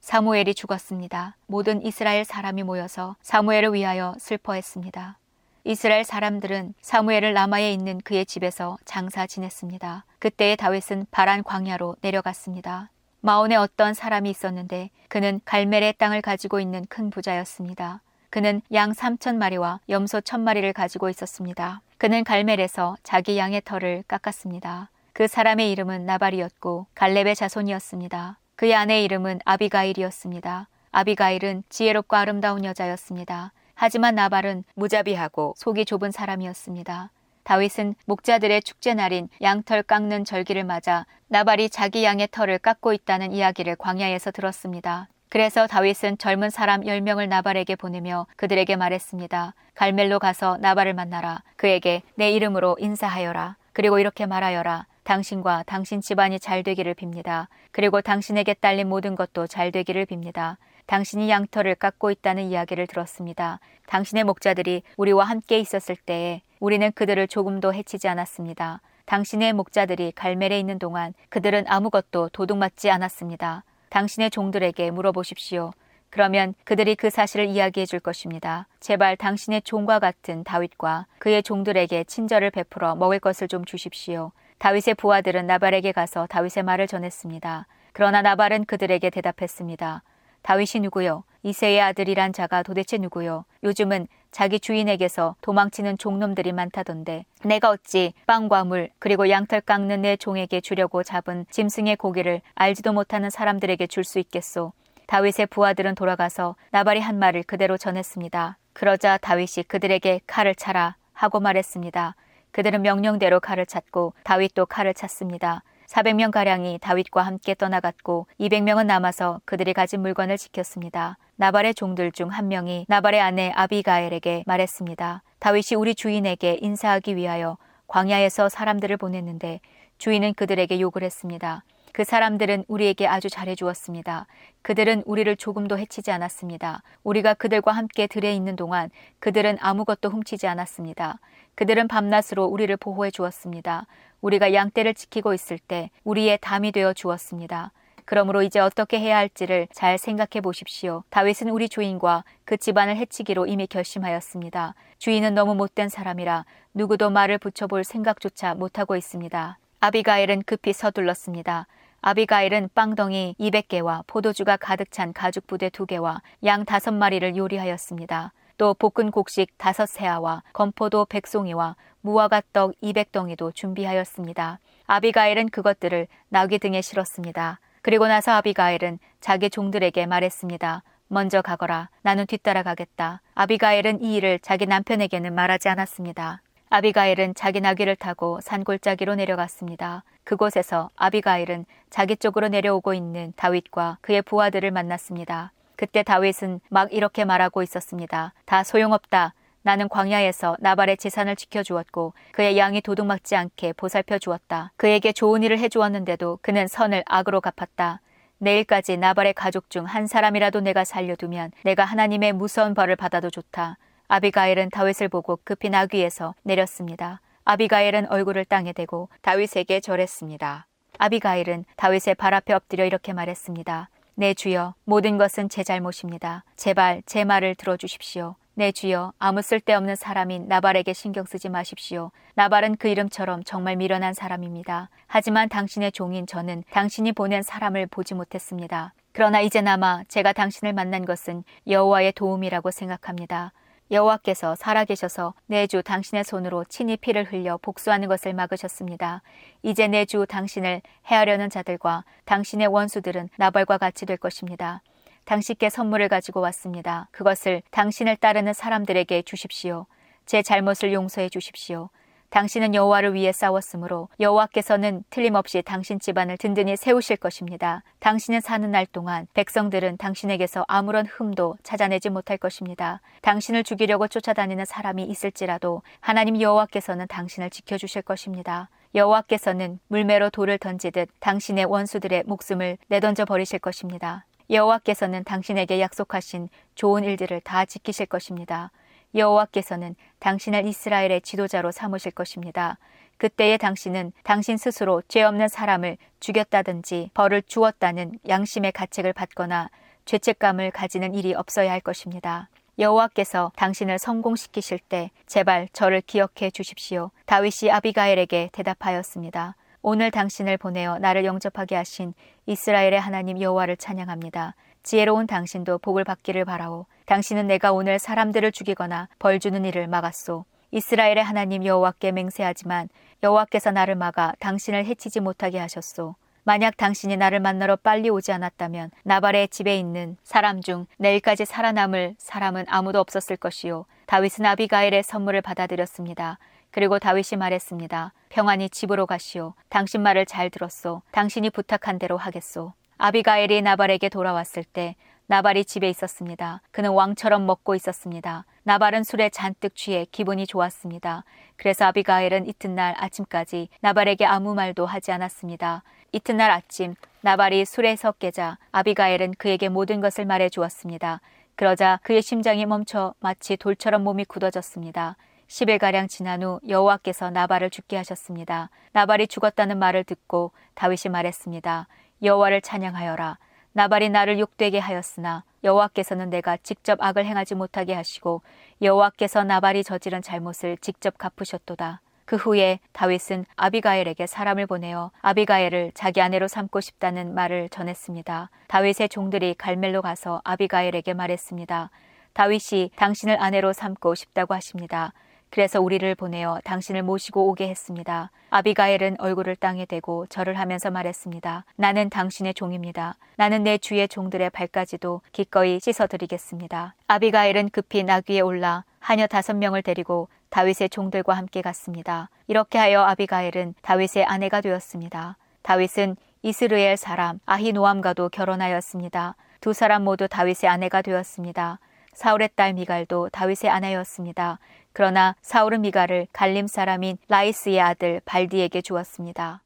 사무엘이 죽었습니다. 모든 이스라엘 사람이 모여서 사무엘을 위하여 슬퍼했습니다. 이스라엘 사람들은 사무엘을 라마에 있는 그의 집에서 장사 지냈습니다. 그때의 다윗은 바란 광야로 내려갔습니다. 마온에 어떤 사람이 있었는데 그는 갈멜의 땅을 가지고 있는 큰 부자였습니다. 그는 양 3천 마리와 염소 1천 마리를 가지고 있었습니다. 그는 갈멜에서 자기 양의 털을 깎았습니다. 그 사람의 이름은 나발이었고 갈렙의 자손이었습니다. 그의 아내의 이름은 아비가일이었습니다. 아비가일은 지혜롭고 아름다운 여자였습니다. 하지만 나발은 무자비하고 속이 좁은 사람이었습니다. 다윗은 목자들의 축제 날인 양털 깎는 절기를 맞아 나발이 자기 양의 털을 깎고 있다는 이야기를 광야에서 들었습니다. 그래서 다윗은 젊은 사람 10명을 나발에게 보내며 그들에게 말했습니다. 갈멜로 가서 나발을 만나라. 그에게 내 이름으로 인사하여라. 그리고 이렇게 말하여라. 당신과 당신 집안이 잘 되기를 빕니다. 그리고 당신에게 딸린 모든 것도 잘 되기를 빕니다. 당신이 양털을 깎고 있다는 이야기를 들었습니다. 당신의 목자들이 우리와 함께 있었을 때에 우리는 그들을 조금도 해치지 않았습니다. 당신의 목자들이 갈멜에 있는 동안 그들은 아무것도 도둑맞지 않았습니다. 당신의 종들에게 물어보십시오. 그러면 그들이 그 사실을 이야기해 줄 것입니다. 제발 당신의 종과 같은 다윗과 그의 종들에게 친절을 베풀어 먹을 것을 좀 주십시오. 다윗의 부하들은 나발에게 가서 다윗의 말을 전했습니다. 그러나 나발은 그들에게 대답했습니다. 다윗이 누구요? 이세의 아들이란 자가 도대체 누구요? 요즘은 자기 주인에게서 도망치는 종놈들이 많다던데 내가 어찌 빵과 물 그리고 양털 깎는 내 종에게 주려고 잡은 짐승의 고기를 알지도 못하는 사람들에게 줄 수 있겠소? 다윗의 부하들은 돌아가서 나발이 한 말을 그대로 전했습니다. 그러자 다윗이 그들에게 칼을 차라 하고 말했습니다. 그들은 명령대로 칼을 찾고 다윗도 칼을 찾습니다. 400명 가량이 다윗과 함께 떠나갔고 200명은 남아서 그들이 가진 물건을 지켰습니다. 나발의 종들 중 한 명이 나발의 아내 아비가엘에게 말했습니다. 다윗이 우리 주인에게 인사하기 위하여 광야에서 사람들을 보냈는데 주인은 그들에게 욕을 했습니다. 그 사람들은 우리에게 아주 잘해 주었습니다. 그들은 우리를 조금도 해치지 않았습니다. 우리가 그들과 함께 들에 있는 동안 그들은 아무것도 훔치지 않았습니다. 그들은 밤낮으로 우리를 보호해 주었습니다. 우리가 양떼를 지키고 있을 때 우리의 담이 되어 주었습니다. 그러므로 이제 어떻게 해야 할지를 잘 생각해 보십시오. 다윗은 우리 주인과 그 집안을 해치기로 이미 결심하였습니다. 주인은 너무 못된 사람이라 누구도 말을 붙여볼 생각조차 못하고 있습니다. 아비가일은 급히 서둘렀습니다. 아비가일은 빵덩이 200개와 포도주가 가득 찬 가죽 부대 2개와 양 5마리를 요리하였습니다. 또 볶은 곡식 5세아와 건포도 100송이와 무화과 떡 200덩이도 준비하였습니다. 아비가일은 그것들을 나귀 등에 실었습니다. 그리고 나서 아비가일은 자기 종들에게 말했습니다. 먼저 가거라. 나는 뒤따라 가겠다. 아비가일은 이 일을 자기 남편에게는 말하지 않았습니다. 아비가일은 자기 나귀를 타고 산골짜기로 내려갔습니다. 그곳에서 아비가일은 자기 쪽으로 내려오고 있는 다윗과 그의 부하들을 만났습니다. 그때 다윗은 막 이렇게 말하고 있었습니다. 다 소용없다. 나는 광야에서 나발의 재산을 지켜주었고 그의 양이 도둑맞지 않게 보살펴 주었다. 그에게 좋은 일을 해주었는데도 그는 선을 악으로 갚았다. 내일까지 나발의 가족 중 한 사람이라도 내가 살려두면 내가 하나님의 무서운 벌을 받아도 좋다. 아비가일은 다윗을 보고 급히 나귀에서 내렸습니다. 아비가일은 얼굴을 땅에 대고 다윗에게 절했습니다. 아비가일은 다윗의 발 앞에 엎드려 이렇게 말했습니다. 내 네, 주여, 모든 것은 제 잘못입니다. 제발 제 말을 들어주십시오. 내 네, 주여, 아무 쓸데없는 사람인 나발에게 신경 쓰지 마십시오. 나발은 그 이름처럼 정말 미련한 사람입니다. 하지만 당신의 종인 저는 당신이 보낸 사람을 보지 못했습니다. 그러나 이제나마 제가 당신을 만난 것은 여호와의 도움이라고 생각합니다. 여호와께서 살아계셔서 내 주 당신의 손으로 친히 피를 흘려 복수하는 것을 막으셨습니다. 이제 내 주 당신을 해하려는 자들과 당신의 원수들은 나발과 같이 될 것입니다. 당신께 선물을 가지고 왔습니다. 그것을 당신을 따르는 사람들에게 주십시오. 제 잘못을 용서해 주십시오. 당신은 여호와를 위해 싸웠으므로 여호와께서는 틀림없이 당신 집안을 든든히 세우실 것입니다. 당신은 사는 날 동안 백성들은 당신에게서 아무런 흠도 찾아내지 못할 것입니다. 당신을 죽이려고 쫓아다니는 사람이 있을지라도 하나님 여호와께서는 당신을 지켜주실 것입니다. 여호와께서는 물매로 돌을 던지듯 당신의 원수들의 목숨을 내던져 버리실 것입니다. 여호와께서는 당신에게 약속하신 좋은 일들을 다 지키실 것입니다. 여호와께서는 당신을 이스라엘의 지도자로 삼으실 것입니다. 그때에 당신은 당신 스스로 죄 없는 사람을 죽였다든지 벌을 주었다는 양심의 가책을 받거나 죄책감을 가지는 일이 없어야 할 것입니다. 여호와께서 당신을 성공시키실 때 제발 저를 기억해 주십시오. 다윗이 아비가엘에게 대답하였습니다. 오늘 당신을 보내어 나를 영접하게 하신 이스라엘의 하나님 여호와를 찬양합니다. 지혜로운 당신도 복을 받기를 바라오. 당신은 내가 오늘 사람들을 죽이거나 벌 주는 일을 막았소. 이스라엘의 하나님 여호와께 맹세하지만 여호와께서 나를 막아 당신을 해치지 못하게 하셨소. 만약 당신이 나를 만나러 빨리 오지 않았다면 나발의 집에 있는 사람 중 내일까지 살아남을 사람은 아무도 없었을 것이요. 다윗은 아비가일의 선물을 받아들였습니다. 그리고 다윗이 말했습니다. 평안히 집으로 가시오. 당신 말을 잘 들었소. 당신이 부탁한 대로 하겠소. 아비가일이 나발에게 돌아왔을 때 나발이 집에 있었습니다. 그는 왕처럼 먹고 있었습니다. 나발은 술에 잔뜩 취해 기분이 좋았습니다. 그래서 아비가일은 이튿날 아침까지 나발에게 아무 말도 하지 않았습니다. 이튿날 아침 나발이 술에서 깨자 아비가일은 그에게 모든 것을 말해 주었습니다. 그러자 그의 심장이 멈춰 마치 돌처럼 몸이 굳어졌습니다. 10일가량 지난 후 여호와께서 나발을 죽게 하셨습니다. 나발이 죽었다는 말을 듣고 다윗이 말했습니다. 여호와를 찬양하여라. 나발이 나를 욕되게 하였으나 여호와께서는 내가 직접 악을 행하지 못하게 하시고 여호와께서 나발이 저지른 잘못을 직접 갚으셨도다. 그 후에 다윗은 아비가엘에게 사람을 보내어 아비가엘을 자기 아내로 삼고 싶다는 말을 전했습니다. 다윗의 종들이 갈멜로 가서 아비가엘에게 말했습니다. 다윗이 당신을 아내로 삼고 싶다고 하십니다. 그래서 우리를 보내어 당신을 모시고 오게 했습니다. 아비가엘은 얼굴을 땅에 대고 절을 하면서 말했습니다. 나는 당신의 종입니다. 나는 내 주의 종들의 발까지도 기꺼이 씻어드리겠습니다. 아비가엘은 급히 나귀에 올라 하녀 다섯 명을 데리고 다윗의 종들과 함께 갔습니다. 이렇게 하여 아비가엘은 다윗의 아내가 되었습니다. 다윗은 이스르엘 사람 아히노암과도 결혼하였습니다. 두 사람 모두 다윗의 아내가 되었습니다. 사울의 딸 미갈도 다윗의 아내였습니다. 그러나 사울은 미갈을 갈림 사람인 라이스의 아들 발디에게 주었습니다.